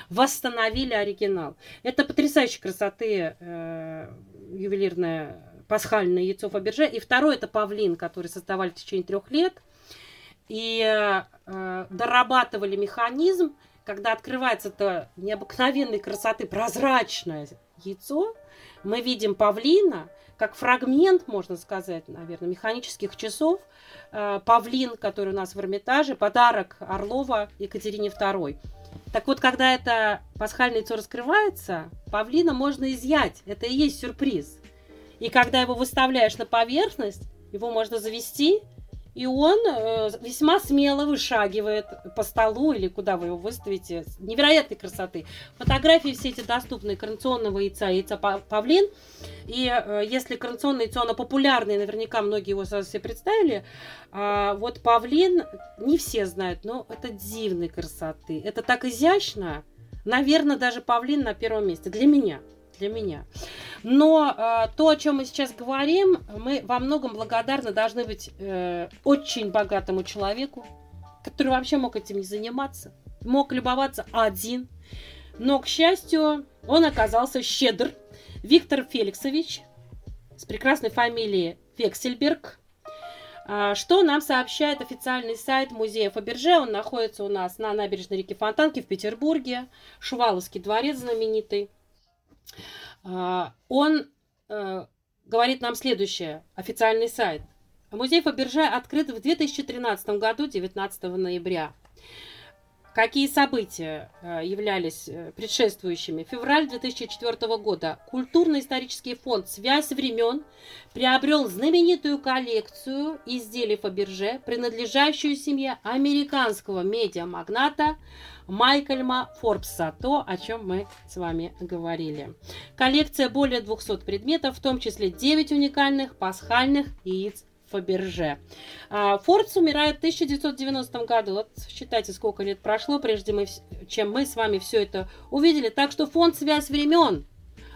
восстановили оригинал. Это потрясающей красоты э, ювелирное пасхальное яйцо Фаберже. И второе это павлин, который создавали в течение трех лет – и э, дорабатывали механизм, когда открывается это необыкновенной красоты прозрачное яйцо, мы видим павлина, как фрагмент, можно сказать, наверное, механических часов, э, павлин, который у нас в Эрмитаже, подарок Орлова Екатерине II. Так вот, когда это пасхальное яйцо раскрывается, павлина можно изъять. Это и есть сюрприз. И когда его выставляешь на поверхность, его можно завести и он э, весьма смело вышагивает по столу или куда вы его выставите. Невероятной красоты. Фотографии все эти доступны коронационного яйца, яйца павлин. И э, если коронационное яйцо, оно популярное, наверняка многие его сразу себе представили. А вот павлин не все знают, но это дивной красоты. Это так изящно. Наверное, даже павлин на первом месте для меня для меня. Но э, то, о чем мы сейчас говорим, мы во многом благодарны должны быть э, очень богатому человеку, который вообще мог этим не заниматься, мог любоваться один. Но, к счастью, он оказался щедр. Виктор Феликсович с прекрасной фамилией Вексельберг. А, что нам сообщает официальный сайт музея Фаберже? Он находится у нас на набережной реки Фонтанки в Петербурге. Шуваловский дворец знаменитый. А, он э, говорит нам следующее, официальный сайт. Музей Фаберже открыт в 2013 году, 19 ноября. Какие события э, являлись э, предшествующими? Февраль 2004 года культурно-исторический фонд «Связь времен» приобрел знаменитую коллекцию изделий Фаберже, принадлежащую семье американского медиамагната Майкельма Форбса, то, о чем мы с вами говорили. Коллекция более 200 предметов, в том числе 9 уникальных пасхальных яиц Фаберже. А, Форбс умирает в 1990 году. Вот считайте, сколько лет прошло, прежде мы, чем мы с вами все это увидели. Так что фонд «Связь времен»,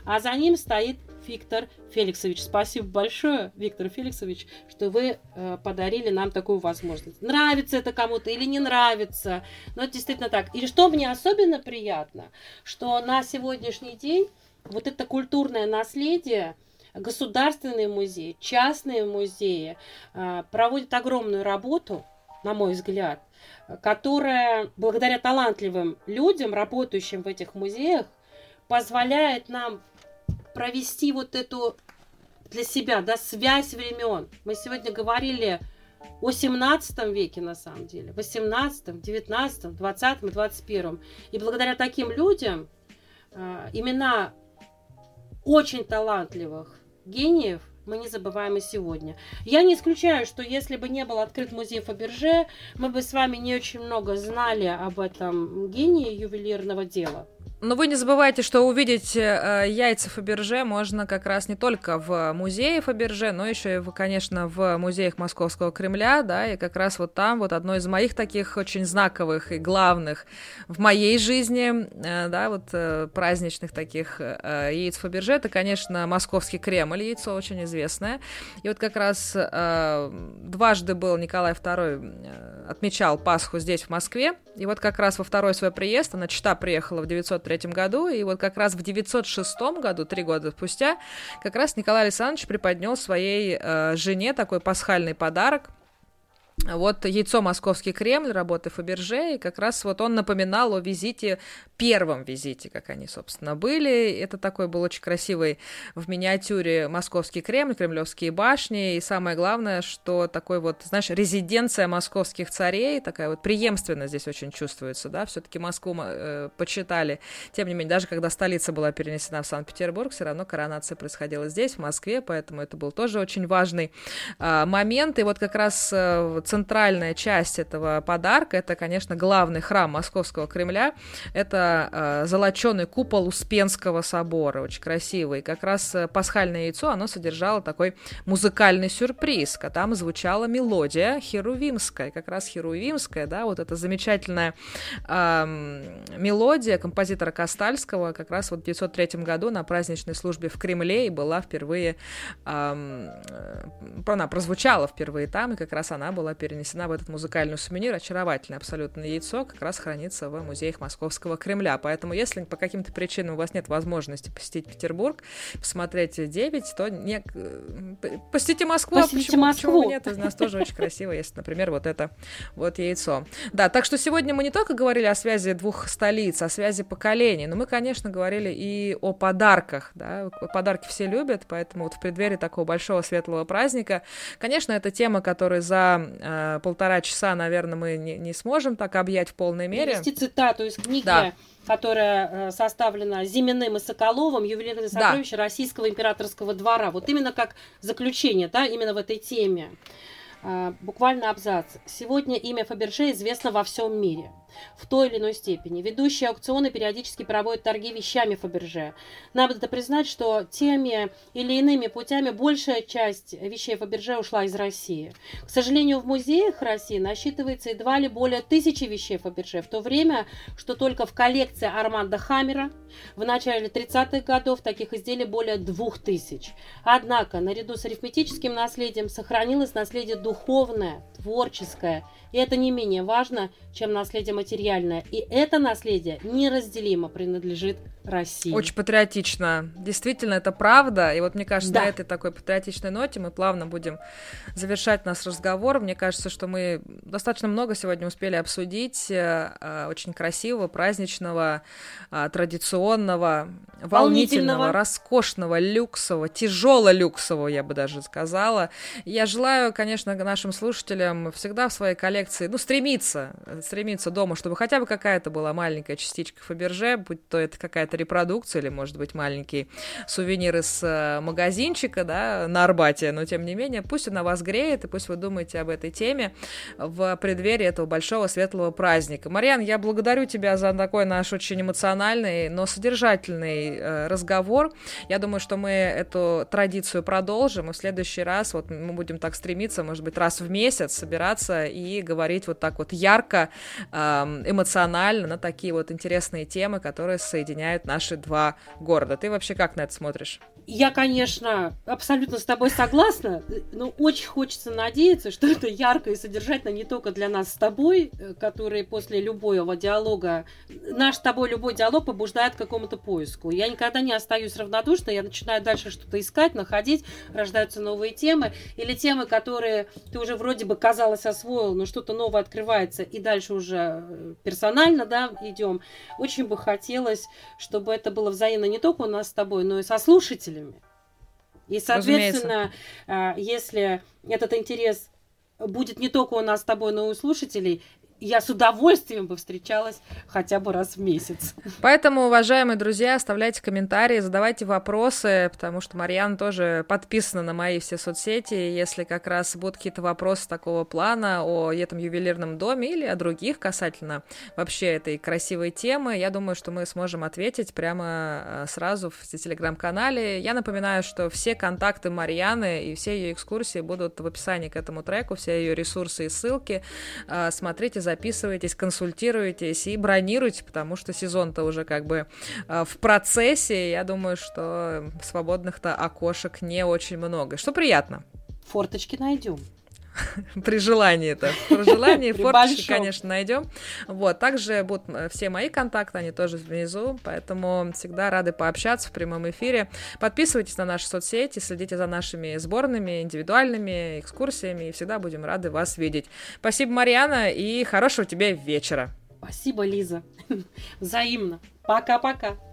а за ним стоит Виктор Феликсович. Спасибо большое, Виктор Феликсович, что вы э, подарили нам такую возможность. Нравится это кому-то или не нравится, но это действительно так. И что мне особенно приятно, что на сегодняшний день вот это культурное наследие, государственные музеи, частные музеи э, проводят огромную работу, на мой взгляд, которая благодаря талантливым людям, работающим в этих музеях, позволяет нам провести вот эту для себя, да, связь времен. Мы сегодня говорили о 17 веке, на самом деле, 18, 19, 20 и 21. И благодаря таким людям э, имена очень талантливых гениев мы не забываем и сегодня. Я не исключаю, что если бы не был открыт музей Фаберже, мы бы с вами не очень много знали об этом гении ювелирного дела. Но вы не забывайте, что увидеть э, яйца Фаберже можно как раз не только в музее Фаберже, но еще и, в, конечно, в музеях Московского Кремля, да, и как раз вот там вот одно из моих таких очень знаковых и главных в моей жизни, э, да, вот э, праздничных таких э, яиц Фаберже, это, конечно, Московский Кремль, яйцо очень известное. И вот как раз э, дважды был Николай II, э, отмечал Пасху здесь, в Москве, и вот как раз во второй свой приезд, она чита приехала в 903 году, и вот как раз в 906 году, три года спустя, как раз Николай Александрович преподнес своей э, жене такой пасхальный подарок – вот яйцо Московский Кремль, работы Фаберже, и как раз вот он напоминал о визите, первом визите, как они, собственно, были. Это такой был очень красивый в миниатюре Московский Кремль, Кремлевские башни, и самое главное, что такой вот, знаешь, резиденция московских царей, такая вот преемственность здесь очень чувствуется, да, все-таки Москву э, почитали. Тем не менее, даже когда столица была перенесена в Санкт-Петербург, все равно коронация происходила здесь, в Москве, поэтому это был тоже очень важный э, момент. И вот как раз э, центральная часть этого подарка, это, конечно, главный храм Московского Кремля, это э, золоченый купол Успенского собора, очень красивый. Как раз э, пасхальное яйцо, оно содержало такой музыкальный сюрприз, там звучала мелодия херувимская, как раз херувимская, да, вот эта замечательная э, мелодия композитора Костальского, как раз вот в 1903 году на праздничной службе в Кремле и была впервые, э, она прозвучала впервые там, и как раз она была перенесена в этот музыкальный сувенир. Очаровательное абсолютно яйцо как раз хранится в музеях Московского Кремля. Поэтому, если по каким-то причинам у вас нет возможности посетить Петербург, посмотреть 9, то не... Э, посетите Москву. А посетите почему, Москву. Почему нет? Из нас тоже очень красиво, если, например, вот это вот яйцо. Да, так что сегодня мы не только говорили о связи двух столиц, о связи поколений, но мы, конечно, говорили и о подарках. Да? Подарки все любят, поэтому вот в преддверии такого большого светлого праздника, конечно, это тема, которая за э, полтора часа, наверное, мы не, не сможем так объять в полной мере. Привести цитату из книги, да. которая э, составлена Зиминым и Соколовым, ювелирные сокровища да. Российского императорского двора. Вот именно как заключение, да, именно в этой теме. Э, буквально абзац. Сегодня имя Фаберже известно во всем мире – в той или иной степени. Ведущие аукционы периодически проводят торги вещами Фаберже. Надо признать, что теми или иными путями большая часть вещей Фаберже ушла из России. К сожалению, в музеях России насчитывается едва ли более тысячи вещей Фаберже, в то время, что только в коллекции Арманда Хаммера в начале 30-х годов таких изделий более двух тысяч. Однако, наряду с арифметическим наследием сохранилось наследие духовное, творческое, и это не менее важно, чем наследие материальное. И это наследие неразделимо принадлежит России. Очень патриотично. Действительно, это правда. И вот мне кажется, да. на этой такой патриотичной ноте мы плавно будем завершать наш разговор. Мне кажется, что мы достаточно много сегодня успели обсудить э, э, очень красивого, праздничного, э, традиционного, волнительного, волнительного, роскошного, люксового, тяжело-люксового, я бы даже сказала. Я желаю, конечно, нашим слушателям всегда в своей коллекции, ну, стремиться, стремиться дома, чтобы хотя бы какая-то была маленькая частичка Фаберже, будь то это какая-то репродукция или, может быть, маленький сувенир из э, магазинчика, да, на Арбате, но тем не менее, пусть она вас греет, и пусть вы думаете об этой теме в преддверии этого большого светлого праздника. Марьян, я благодарю тебя за такой наш очень эмоциональный, но содержательный э, разговор. Я думаю, что мы эту традицию продолжим, и в следующий раз вот мы будем так стремиться, может быть, раз в месяц собираться и говорить вот так вот ярко, эм, эмоционально на такие вот интересные темы, которые соединяют наши два города. Ты вообще как на это смотришь? Я, конечно, абсолютно с тобой согласна, но очень хочется надеяться, что это ярко и содержательно не только для нас с тобой, э, которые после любого диалога, наш с тобой любой диалог побуждает к какому-то поиску. Я никогда не остаюсь равнодушной, я начинаю дальше что-то искать, находить, рождаются новые темы, или темы, которые ты уже вроде бы, казалось, освоил, но что-то новое открывается, и дальше уже э, персонально, да, идем. Очень бы хотелось, чтобы это было взаимно не только у нас с тобой, но и со слушателями, слушателями. И, соответственно, Разумеется. если этот интерес будет не только у нас с тобой, но и у слушателей, я с удовольствием бы встречалась хотя бы раз в месяц. Поэтому, уважаемые друзья, оставляйте комментарии, задавайте вопросы, потому что Марьяна тоже подписана на мои все соцсети. Если как раз будут какие-то вопросы такого плана о этом ювелирном доме или о других касательно вообще этой красивой темы, я думаю, что мы сможем ответить прямо э, сразу в телеграм-канале. Я напоминаю, что все контакты Марьяны и все ее экскурсии будут в описании к этому треку, все ее ресурсы и ссылки. Э, смотрите, записывайтесь, консультируйтесь и бронируйте, потому что сезон-то уже как бы э, в процессе. Я думаю, что свободных-то окошек не очень много, что приятно. Форточки найдем. При желании это. При желании форточки, конечно, найдем. Вот, также будут э, все мои контакты, они тоже внизу, поэтому всегда рады пообщаться в прямом эфире. Подписывайтесь на наши соцсети, следите за нашими сборными, индивидуальными экскурсиями, и всегда будем рады вас видеть. Спасибо, Марьяна, и хорошего тебе вечера. Спасибо, Лиза. Взаимно. Пока-пока.